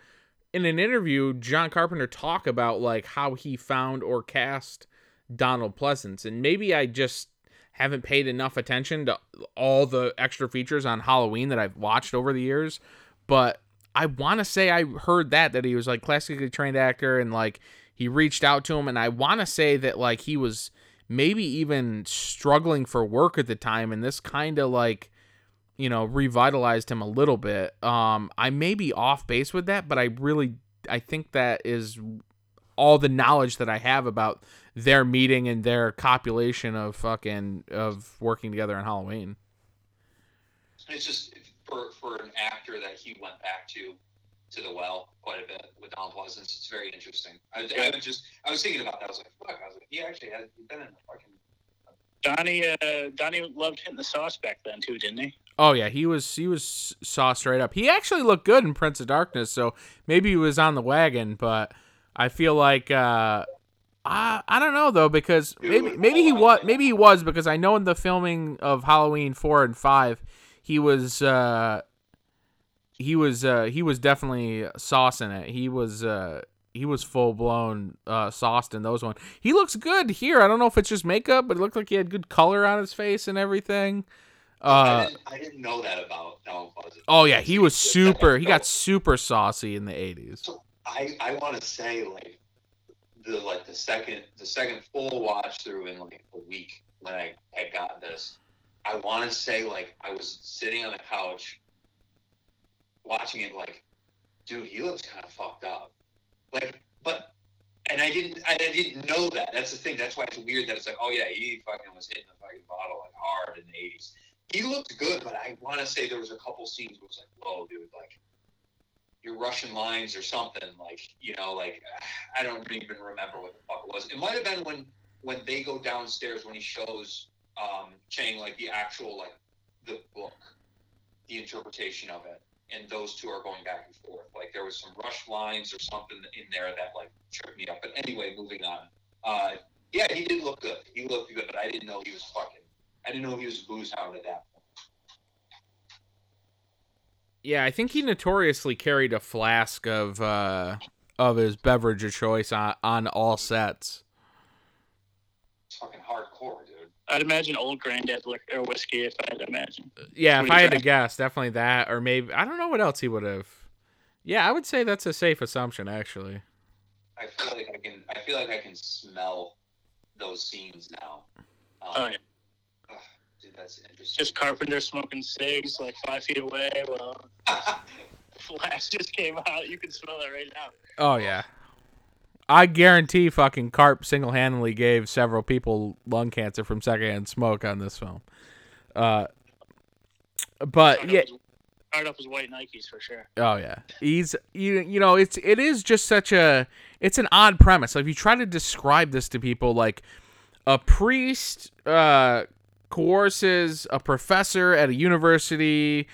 in an interview John Carpenter talk about like how he found or cast Donald Pleasence, and maybe I just haven't paid enough attention to all the extra features on Halloween that I've watched over the years. But I want to say I heard that that he was like classically trained actor and like he reached out to him, and I want to say that like he was maybe even struggling for work at the time, and this kind of like you know revitalized him a little bit. Um, I may be off base with that, but I really I think that is all the knowledge that I have about their meeting and their copulation of fucking of working together on Halloween. It's just for for an actor that he went back to to the well quite a bit with Donald Pleasence. It's very interesting. I, I was just I was thinking about that. I was like, fuck. I was like, he actually has been in a fucking. Donnie, uh, Donnie loved hitting the sauce back then too, didn't he? Oh yeah, he was he was saw right up. He actually looked good in Prince of Darkness, so maybe he was on the wagon. But I feel like uh, I I don't know though because maybe maybe he was maybe he was because I know in the filming of Halloween four and five he was uh, he was uh, he was definitely saucing it. He was uh, he was full blown uh, sauced in those one. He looks good here. I don't know if it's just makeup, but it looked like he had good color on his face and everything. Uh, I, didn't, I didn't know that about Donald. Oh yeah, he was super. He got super saucy in the eighties. So I I want to say like the like the second the second full watch through in like a week when I had got this. I want to say like I was sitting on the couch watching it like, dude, he looks kind of fucked up. Like, but, and I didn't, I didn't know that. That's the thing. That's why it's weird that it's like, oh yeah, he fucking was hitting the fucking bottle like hard in the '80s. He looked good, but I want to say there was a couple scenes where it was like, whoa, dude, like you're rushing lines or something. Like, you know, like I don't even remember what the fuck it was. It might have been when when they go downstairs when he shows um, Chang like the actual like the book, the interpretation of it and those two are going back and forth. Like there was some rush lines or something in there that like tripped me up. But anyway, moving on. Uh, yeah, he did look good. He looked good, but I didn't know he was fucking. I didn't know he was booze hound at that point. Yeah, I think he notoriously carried a flask of uh, of his beverage of choice on on all sets. It's fucking. I'd imagine old granddad liquor or whiskey if I had to imagine. Yeah, if I had to guess, definitely that, or maybe I don't know what else he would have. Yeah, I would say that's a safe assumption, actually. I feel like I can. I feel like I can smell those scenes now. Um, oh yeah. ugh, dude, that's interesting. Just Carpenter smoking cigs like five feet away. Well, flash just came out. You can smell it right now. Oh yeah. I guarantee fucking Carp single handedly gave several people lung cancer from secondhand smoke on this film. Uh, but yeah, up his- Start up his white Nikes for sure. oh yeah, he's you you know it's it is just such a it's an odd premise. Like if you try to describe this to people, like a priest uh, coerces a professor at a university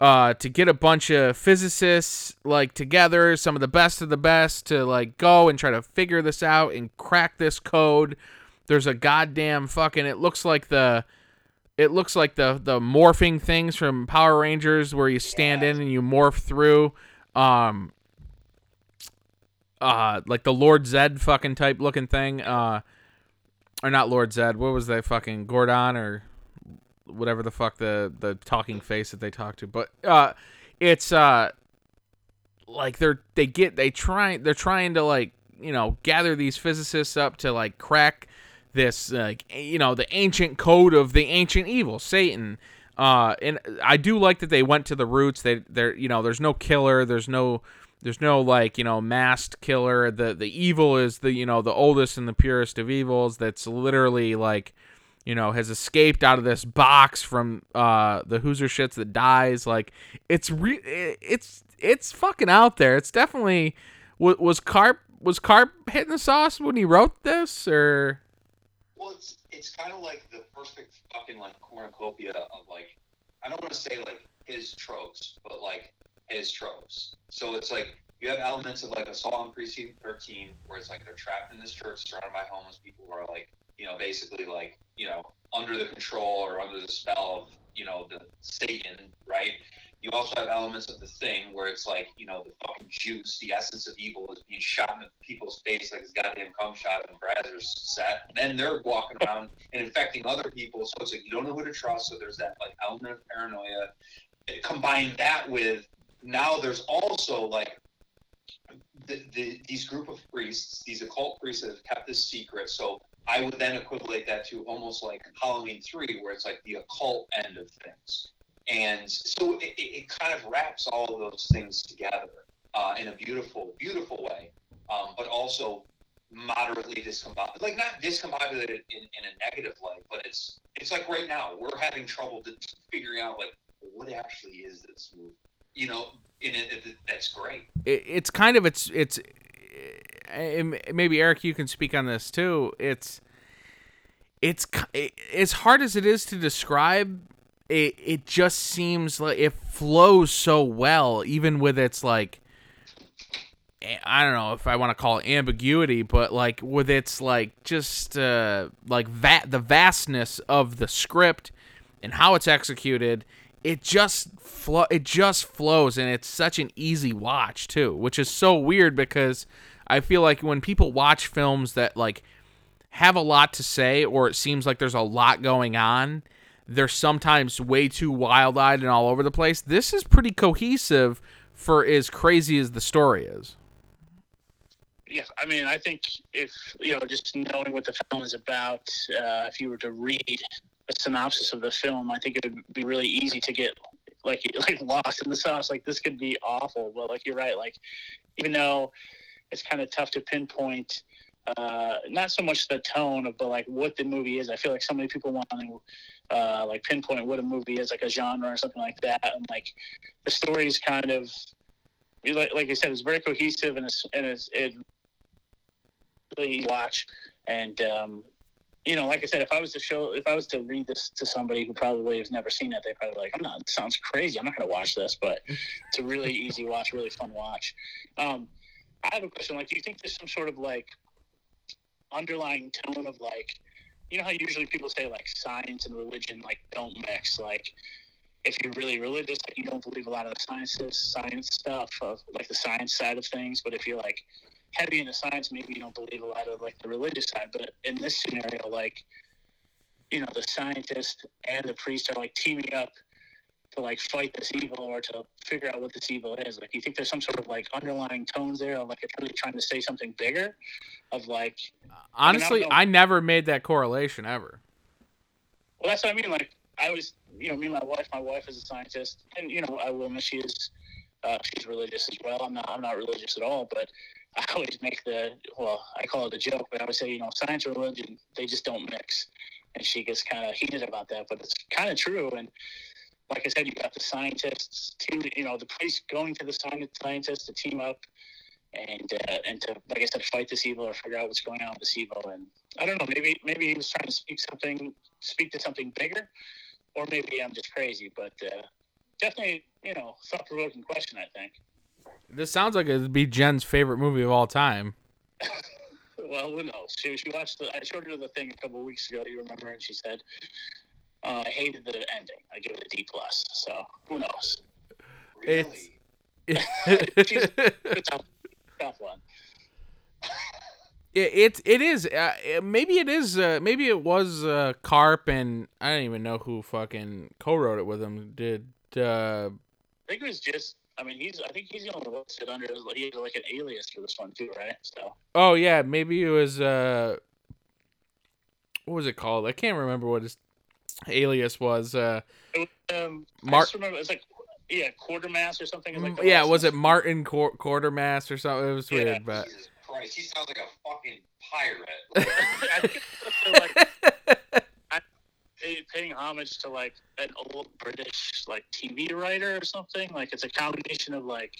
uh, to get a bunch of physicists like together, some of the best of the best, to like go and try to figure this out and crack this code. There's a goddamn fucking. It looks like the. It looks like the the morphing things from Power Rangers where you stand in and you morph through. Um. Uh, like the Lord Zed fucking type looking thing. Uh, or not Lord Zed. What was that fucking Zordon or whatever the fuck the the talking face that they talk to but uh it's uh like they're they get they try they're trying to like you know gather these physicists up to like crack this like you know the ancient code of the ancient evil satan uh and i do like that they went to the roots they there you know there's no killer there's no there's no like you know masked killer. The the evil is the you know the oldest and the purest of evils. That's literally like you know has escaped out of this box from uh the Hoosier shits that dies. Like it's re it's it's fucking out there. It's definitely was Carp was Carp hitting the sauce when he wrote this or Well, it's it's kind of like the perfect fucking like cornucopia of like I don't want to say like his tropes, but like his tropes. So it's like you have elements of like Assault on Precinct 13, where it's like they're trapped in this church surrounded by homeless people who are like, you know, basically like, you know, under the control or under the spell of, you know, the Satan, right? You also have elements of the thing where it's like, you know, the fucking juice, the essence of evil is being shot in people's face like it's goddamn cum shot in Brazzers set. And then they're walking around and infecting other people. So it's like you don't know who to trust. So there's that like element of paranoia. Combine that with now there's also like the, the, these group of priests, these occult priests that have kept this secret. So I would then equivalent that to almost like Halloween 3, where it's like the occult end of things. And so it, it kind of wraps all of those things together uh, in a beautiful, beautiful way, um, but also moderately discombobulated. Like not discombobulated in, in a negative light, but it's it's like right now we're having trouble figuring out like what actually is this movie. You know, in it, it that's great. It, it's kind of it's it's maybe Eric, you can speak on this too. It's it's as hard as it is to describe. It it just seems like it flows so well, even with its like I don't know if I want to call it ambiguity, but like with its like just uh, like va- the vastness of the script and how it's executed, it just flo- it just flows and it's such an easy watch too, which is so weird because I feel like when people watch films that like have a lot to say or it seems like there's a lot going on, they're sometimes way too wild-eyed and all over the place. This is pretty cohesive for as crazy as the story is. Yeah, I mean, I think if you know, just knowing what the film is about, uh, if you were to read a synopsis of the film, I think it would be really easy to get like like lost in the sauce. Like this could be awful, but like you're right. Like even though it's kind of tough to pinpoint uh, not so much the tone of, but like what the movie is. I feel like so many people want to uh, like pinpoint what a movie is, like a genre or something like that. And like the story is kind of like, like I said, it's very cohesive and it's and it's it really watch. And um, you know, like I said, if I was to show, if I was to read this to somebody who probably has never seen it, they probably like, I'm not. sounds crazy. I'm not going to watch this, but it's a really easy watch, really fun watch. Um, I have a question. Like, do you think there's some sort of like underlying tone of like, you know how usually people say like science and religion like don't mix. Like, if you're really religious, like, you don't believe a lot of the sciences, science stuff of like the science side of things. But if you're like heavy into science, maybe you don't believe a lot of like the religious side. But in this scenario, like, you know, the scientist and the priest are like teaming up to like fight this evil or to figure out what this evil is. Like, you think there's some sort of like underlying tones there, of like it's really trying to say something bigger? Of like, honestly, I, mean, I, I never made that correlation ever. Well, that's what I mean. Like, I was, you know, me and my wife. My wife is a scientist, and you know, I will admit she is. Uh, she's religious as well. I'm not. I'm not religious at all, but I always make the well, I call it a joke, but I would say, you know, science and religion they just don't mix. And she gets kind of heated about that, but it's kind of true. And like I said, you got the scientists, team, you know, the priest going to the scientists to team up and uh, and to like I said, fight this evil or figure out what's going on with this evil. And I don't know, maybe maybe he was trying to speak something, speak to something bigger, or maybe I'm just crazy. But uh, definitely, you know, thought provoking question. I think. This sounds like it'd be Jen's favorite movie of all time. well, who knows? She, she watched the. I showed her the thing a couple weeks ago. You remember? And she said, uh, "I hated the ending. I give it a D plus." So who knows? Really? It's, she's, it's a tough one. It, it it is uh, maybe it is uh, maybe it was uh, Carp and I don't even know who fucking co-wrote it with him. Did uh, I think it was just I mean, he's. I think he's the only one listed under. He had like an alias for this one too, right? So. Oh yeah, maybe it was. uh What was it called? I can't remember what his alias was. Uh, was, um, Mark. I remember it was like yeah, Quatermass or something. Like the Mm, yeah, was it. Martin Quar- Quatermass or something? It was Yeah. weird, but Jesus Christ, he sounds like a fucking pirate. I think it's also, like pay- paying homage to like an old British like TV writer or something. Like it's a combination of like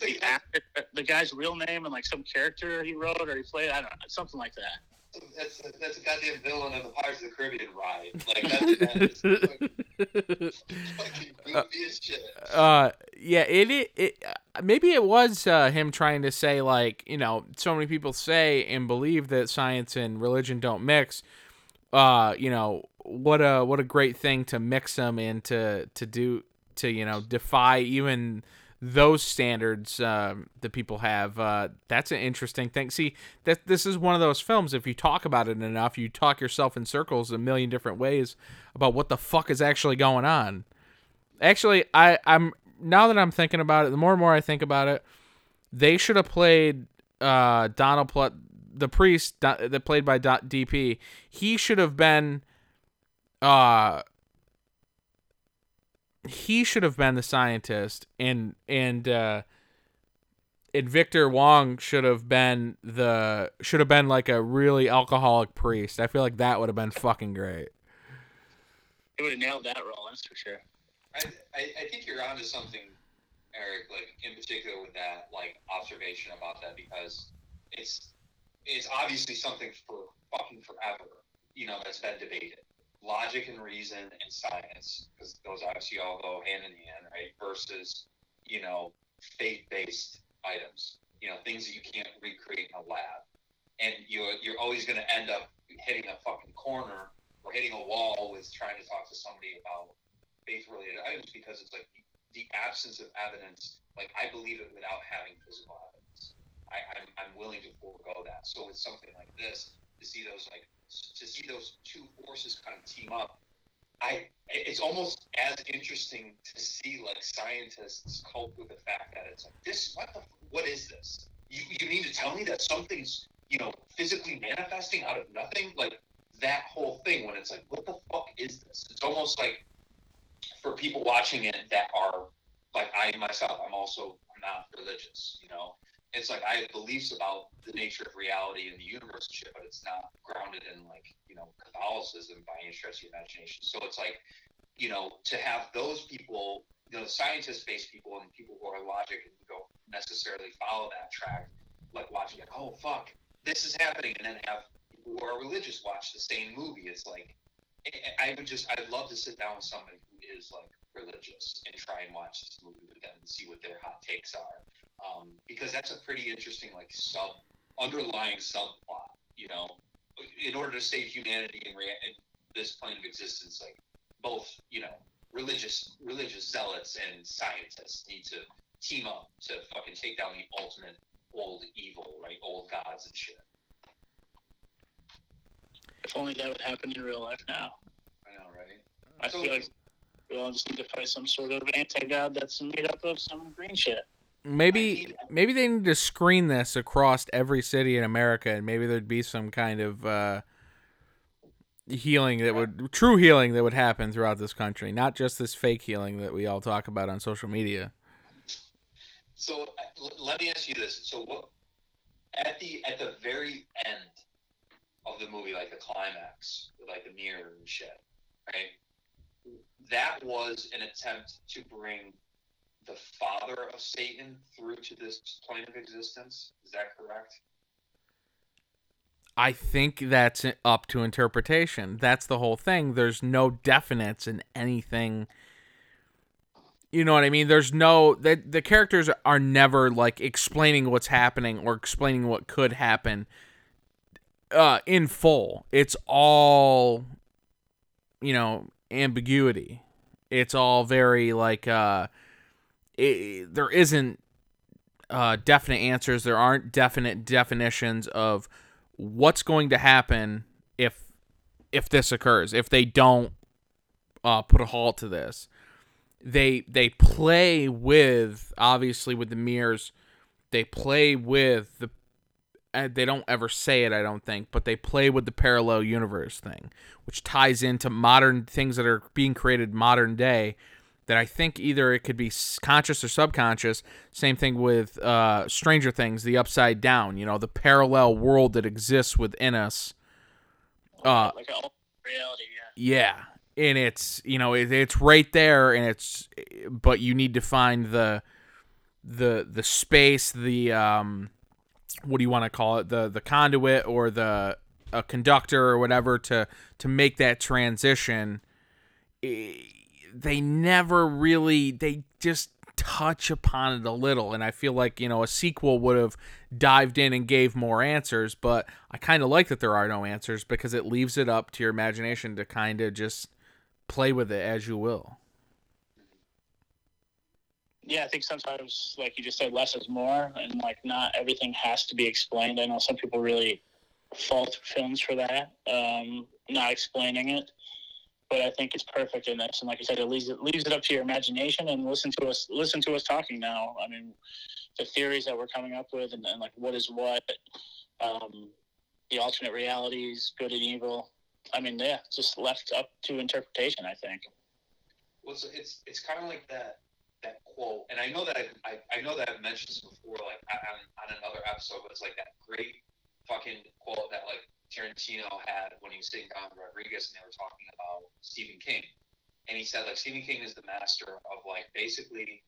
the actor, the guy's real name and like some character he wrote or he played. I don't know, something like that. That's that's a goddamn villain of the Pirates of the Caribbean ride. Like that's, that's fucking, fucking goofy as shit. uh yeah it, it it uh, maybe it was uh him trying to say like you know so many people say and believe that science and religion don't mix uh you know what a what a great thing to mix them and to to do to you know defy even those standards um, that people have. Uh, that's an interesting thing. See that this is one of those films if you talk about it enough you talk yourself in circles a million different ways about what the fuck is actually going on. Actually i i'm now that i'm thinking about it the more and more i think about it they should have played uh donald Pl- the priest that played by dp he should have been uh he should have been the scientist and and uh and Victor Wong should have been the should have been like a really alcoholic priest. I feel like that would have been fucking great. He would have nailed that role. That's for sure. I, I, I think you're onto something, Eric. Like in particular with that like observation about that because it's it's obviously something for fucking forever. You know that's been debated. Logic and reason and science, because those obviously all go hand in hand, right? Versus you know faith-based items. You know things that you can't recreate in a lab, and you're you're always going to end up hitting a fucking corner or hitting a wall with trying to talk to somebody about faith related items because it's like the absence of evidence. Like I believe it without having physical evidence. I, I'm, I'm willing to forego that. So with something like this, to see those like to see those two forces kind of team up, I it's almost as interesting to see like scientists cope with the fact that it's like this. What the what is this? You you mean to tell me that something's you know physically manifesting out of nothing? Like that whole thing when it's like, what the fuck is this? It's almost like for people watching it that are like I myself, I'm also I'm not religious, you know. It's like I have beliefs about the nature of reality and the universe and shit, but it's not grounded in like, you know, Catholicism by any stretch of the imagination. So it's like, you know, to have those people, you know, scientist based people and people who are logic and don't necessarily follow that track, like watching like, oh fuck, this is happening and then have people who are religious watch the same movie. It's like I- I would just I'd love to sit down with somebody who is like religious and try and watch this movie with them and see what their hot takes are. Um, because that's a pretty interesting like sub underlying subplot, you know. In order to save humanity and rea- in this plane of existence, like both, you know, religious religious zealots and scientists need to team up to fucking take down the ultimate old evil, right? Old gods and shit. If only that would happen in real life now. I know, right? I So- feel like we all just need to fight some sort of anti-god that's made up of some green shit. Maybe maybe they need to screen this across every city in America, and maybe there'd be some kind of uh, healing that would true healing that would happen throughout this country, not just this fake healing that we all talk about on social media. So uh, let me ask you this: so what at the at the very end of the movie, like the climax, like the mirror and shit, right? That was an attempt to bring the father of Satan through to this plane of existence. Is that correct? I think that's up to interpretation. That's the whole thing. There's no definites in anything. You know what I mean? There's no the the characters are never like explaining what's happening or explaining what could happen uh in full. It's all you know, ambiguity. It's all very like uh it, there isn't uh definite answers. There aren't definite definitions of what's going to happen if if this occurs if they don't uh, put a halt to this they they play with obviously with the mirrors they play with the uh, they don't ever say it i don't think but they play with the parallel universe thing which ties into modern things that are being created modern day that I think either it could be conscious or subconscious. Same thing with uh, Stranger Things, the Upside Down. You know, the parallel world that exists within us. Uh, like reality, yeah. Yeah, and it's you know it, it's right there, and it's but you need to find the the the space, the um, what do you want to call it, the the conduit or the a conductor or whatever to to make that transition they never really they just touch upon it a little. And i feel like you know a sequel would have dived in and gave more answers but i kind of like that there are no answers because it leaves it up to your imagination to kind of just play with it as you will. Yeah i think sometimes like you just said less is more and like not everything has to be explained. I know some people really fault films for that um not explaining it but I think it's perfect in this. And like I said, it leaves it leaves it up to your imagination and listen to us listen to us talking now. I mean, the theories that we're coming up with and, and like what is what, um, the alternate realities, good and evil. I mean, yeah, just left up to interpretation. I think. Well, it's it's, it's kind of like that that quote, and I know that I've, I, I know that I've mentioned this before, like on, on another episode, but it's like that great fucking quote that like Tarantino had when he was sitting down with Rodriguez and they were talking about Stephen King. And he said like Stephen King is the master of like basically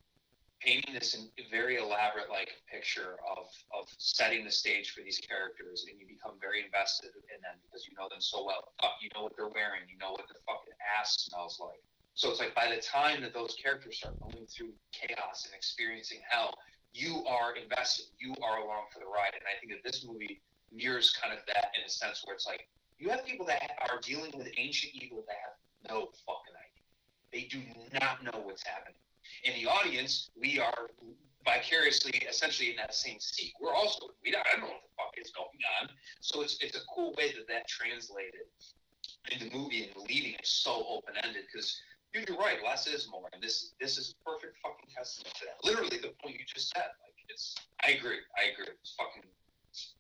painting this very elaborate like picture of of setting the stage for these characters and you become very invested in them because you know them so well. You know what they're wearing, you know what their fucking ass smells like. So it's like by the time that those characters start going through chaos and experiencing hell, you are invested. You are along for the ride. And I think that this movie mirrors kind of that in a sense where it's like you have people that are dealing with ancient evil that have no fucking idea. They do not know what's happening. In the audience, we are vicariously, essentially in that same seat. We're also we don't, I don't know what the fuck is going on. So it's it's a cool way that that translated in the movie and leaving it so open ended because you're right, less is more, and this this is perfect fucking testament to that. Literally the point you just said. Like it's, I agree, I agree. It's fucking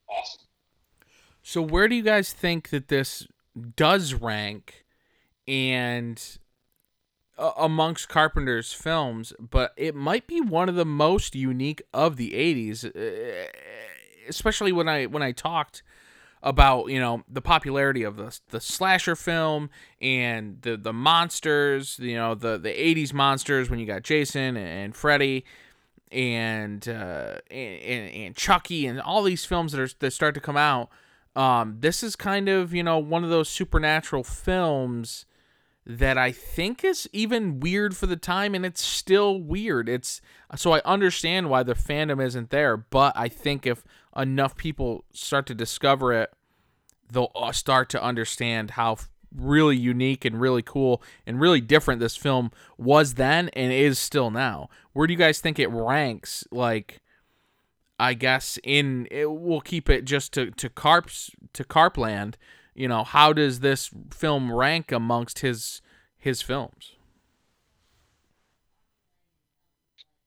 awesome. So where do you guys think that this does rank and uh, amongst Carpenter's films, but it might be one of the most unique of the 80s, uh, especially when I when I talked about, you know, the popularity of the the slasher film and the the monsters, you know, the the 80s monsters when you got Jason and Freddy and uh and, and Chucky and all these films that are that start to come out um, this is kind of, you know, one of those supernatural films that I think is even weird for the time, and it's still weird. It's so I understand why the fandom isn't there, but I think if enough people start to discover it, they'll uh, start to understand how really unique and really cool and really different this film was then and is still now. Where do you guys think it ranks? Like, I guess in it, we'll keep it just to to carps to Carpland. You know, how does this film rank amongst his his films?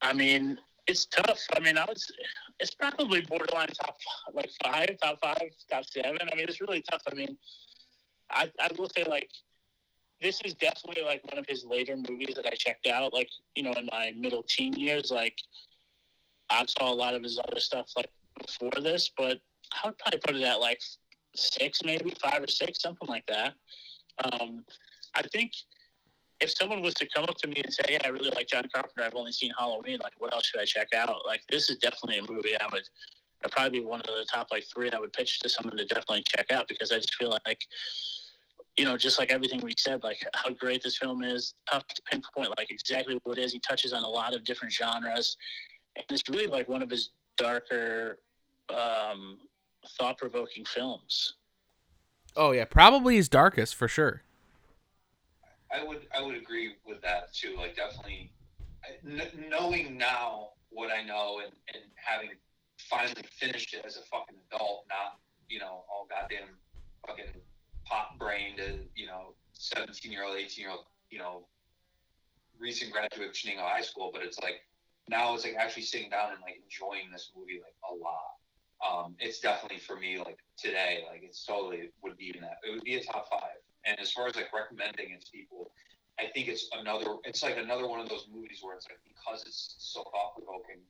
I mean, it's tough. I mean, I was it's probably borderline top like five, top five, top seven. I mean, it's really tough. I mean, I I will say like this is definitely like one of his later movies that I checked out. Like you know, in my middle teen years, like I saw a lot of his other stuff like before this, but I would probably put it at like six, maybe five or six, something like that. Um, I think if someone was to come up to me and say, "Yeah, I really like John Carpenter. I've only seen Halloween. Like, what else should I check out?" Like, this is definitely a movie I would. I'd probably be one of the top like three I would pitch to someone to definitely check out because I just feel like, you know, just like everything we said, like how great this film is, tough to pinpoint like exactly what it is. He touches on a lot of different genres, and it's really like one of his darker, um, thought-provoking films. Oh yeah, probably his darkest for sure. I would I would agree with that too. Like definitely, knowing now what I know and, and having finally finished it as a fucking adult, not you know all goddamn fucking pop brained and you know seventeen year old, eighteen year old, you know recent graduate of Chenango High School, but it's like now it's like actually sitting down and like enjoying this movie like a lot. Um, it's definitely for me like today, like it's totally would be in that. It would be a top five. And as far as like recommending it to people, I think it's another. It's like another one of those movies where it's like because it's so thought provoking.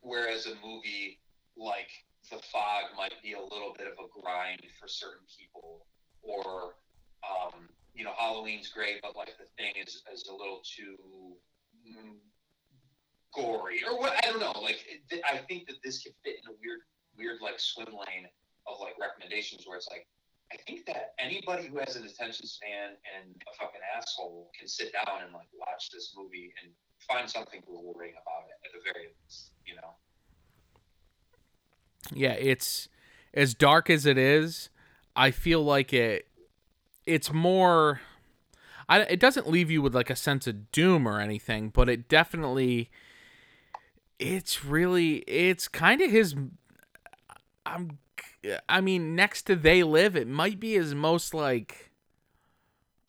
Whereas a movie like The Fog might be a little bit of a grind for certain people, or um, you know, Halloween's great, but like the thing is is a little too mm, gory, or what? I don't know. Like I think that this can fit in a weird, weird like swim lane of like recommendations where it's like I think that anybody who has an attention span and a fucking asshole can sit down and like watch this movie and find something rewarding about it at the very least, you know. Yeah, it's as dark as it is. I feel like it. It's more. I, it doesn't leave you with like a sense of doom or anything, but it definitely. It's really. It's kind of his. I'm I mean, next to They Live, it might be his most like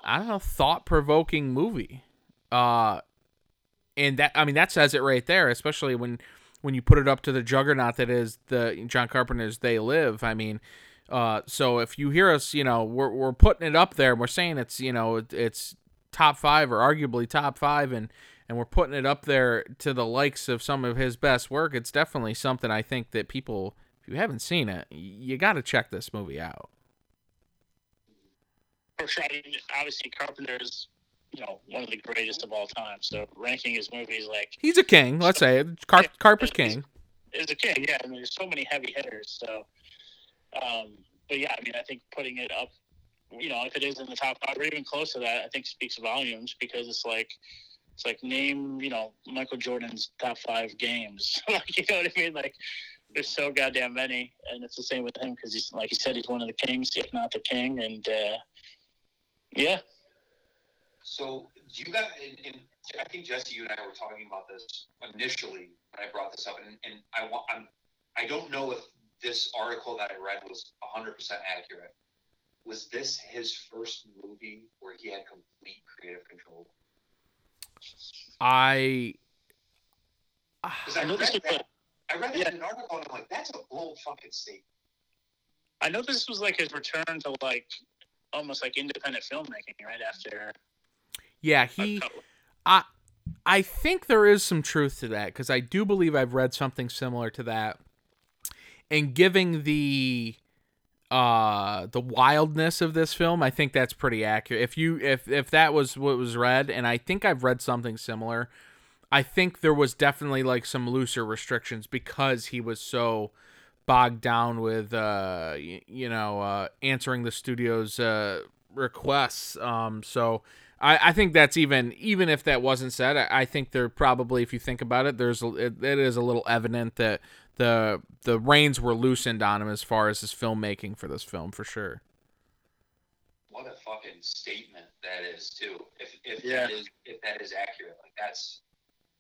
I don't know, thought provoking movie. Uh and that I mean that says it right there, especially when when you put it up to the juggernaut that is the John Carpenter's They Live. I mean, uh so if you hear us, you know, we're we're putting it up there, and we're saying it's, you know, it's top 5 or arguably top 5 and and we're putting it up there to the likes of some of his best work. It's definitely something I think that people if you haven't seen it, you got to check this movie out. For sure. I mean, obviously, Carpenter is, you know, one of the greatest of all time. So ranking his movies like he's a king. Let's say it. Car- Carper's king. Is a king. Yeah. I mean, there's so many heavy hitters. So, um, but yeah, I mean, I think putting it up, you know, if it is in the top five or even close to that, I think speaks volumes because it's like. It's like name, you know, Michael Jordan's top five games. like, you know what I mean? Like, there's so goddamn many, and it's the same with him because he's like he said he's one of the kings, if not the king, and uh, yeah. So you got, I think Jesse, you and I were talking about this initially when I brought this up, and, and I want I'm I don't know if this article that I read was 100% accurate. Was this his first movie where he had complete creative control? I. I, I know this that, I read it yeah. in an article and I'm like, that's a bold fucking statement. I know this was like his return to like almost like independent filmmaking right after. Yeah, he. I I think there is some truth to that because I do believe I've read something similar to that. And giving the uh the wildness of this film, I think that's pretty accurate. If you if if that was what was read, and I think I've read something similar I think there was definitely like some looser restrictions because he was so bogged down with uh you, you know uh answering the studio's uh requests um so I, I think that's even even if that wasn't said I, I think there probably if you think about it there's it, it is a little evident that the the reins were loosened on him as far as his filmmaking for this film for sure what a fucking statement that is too if if yeah. that is if that is accurate like that's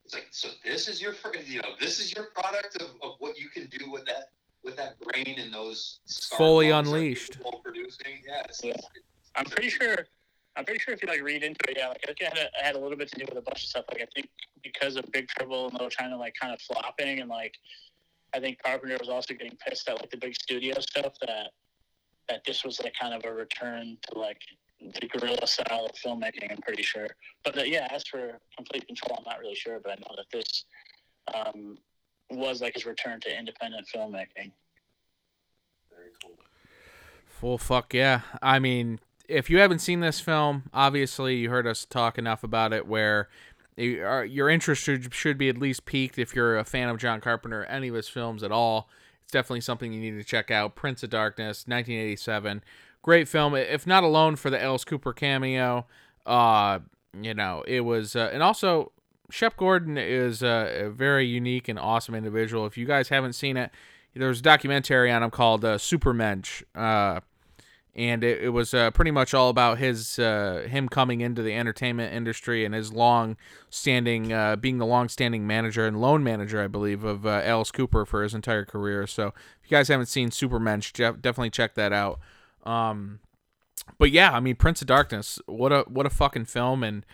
it's like, so this is your, you know, this is your product of, of what you can do with that, with that brain and those fully unleashed. Producing, yes. Yeah. I'm pretty sure. I'm pretty sure if you like read into it, yeah, like I think it had a, it had a little bit to do with a bunch of stuff. Like I think because of Big Trouble in Little China, like kind of flopping, and like I think Carpenter was also getting pissed at like the big studio stuff that that this was like kind of a return to like the guerrilla style of filmmaking. I'm pretty sure, but uh, yeah, as for complete control, I'm not really sure. But I know that this um, was like his return to independent filmmaking. Very cool. Full fuck yeah! I mean, if you haven't seen this film, obviously you heard us talk enough about it where your interest should, should be at least piqued if you're a fan of John Carpenter any of his films at all. It's definitely something you need to check out. Prince of Darkness, 1987 great film. If not alone for the Alice Cooper cameo, uh, you know, it was, uh, and also Shep Gordon is a, a, very unique and awesome individual. If you guys haven't seen it, there's a documentary on him called uh, Supermensch, uh, and it, it was uh, pretty much all about his uh, him coming into the entertainment industry and his long standing uh, being the long standing manager and lone manager, I believe, of uh, Alice Cooper for his entire career. So if you guys haven't seen Supermensch, definitely check that out. Um, but yeah, I mean, Prince of Darkness, what a what a fucking film! And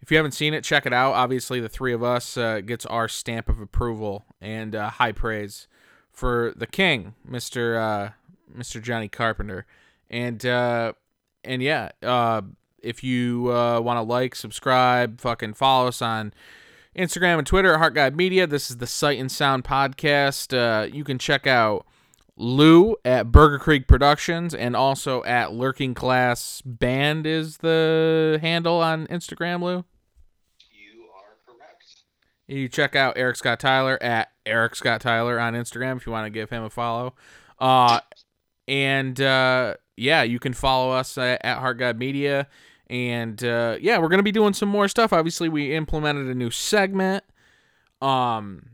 if you haven't seen it, check it out. Obviously, the three of us uh, gets our stamp of approval and uh, high praise for the king, Mister Mister Johnny Carpenter, and uh, and yeah, uh, if you uh, want to like, subscribe, fucking follow us on Instagram and Twitter at Heart Guide Media. This is the Sight and Sound podcast. Uh, you can check out Lou at Burger Creek Productions and also at Lurking Class Band is the handle on Instagram, Lou. You are correct. You check out Eric Scott Tyler at Eric Scott Tyler on Instagram if you want to give him a follow. Uh, and uh, yeah, you can follow us at, at Heart God Media. And uh, yeah, we're gonna be doing some more stuff. Obviously, we implemented a new segment. Um,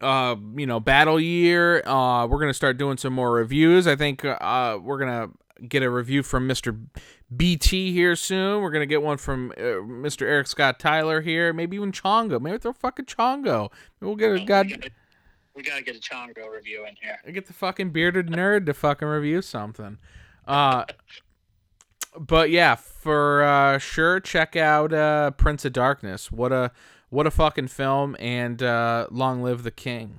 uh, you know, battle year. Uh, we're gonna start doing some more reviews. I think uh, we're gonna get a review from Mr. BT here soon. We're gonna get one from uh, Mr. Eric Scott Tyler here. Maybe even Chongo. Maybe throw fucking Chongo. Maybe we'll get a god. We gotta, get a Chongo review in here. Get the fucking bearded nerd to fucking review something. Uh, but yeah, for uh, sure, check out uh, Prince of Darkness. What a what a fucking film, and uh, long live the king.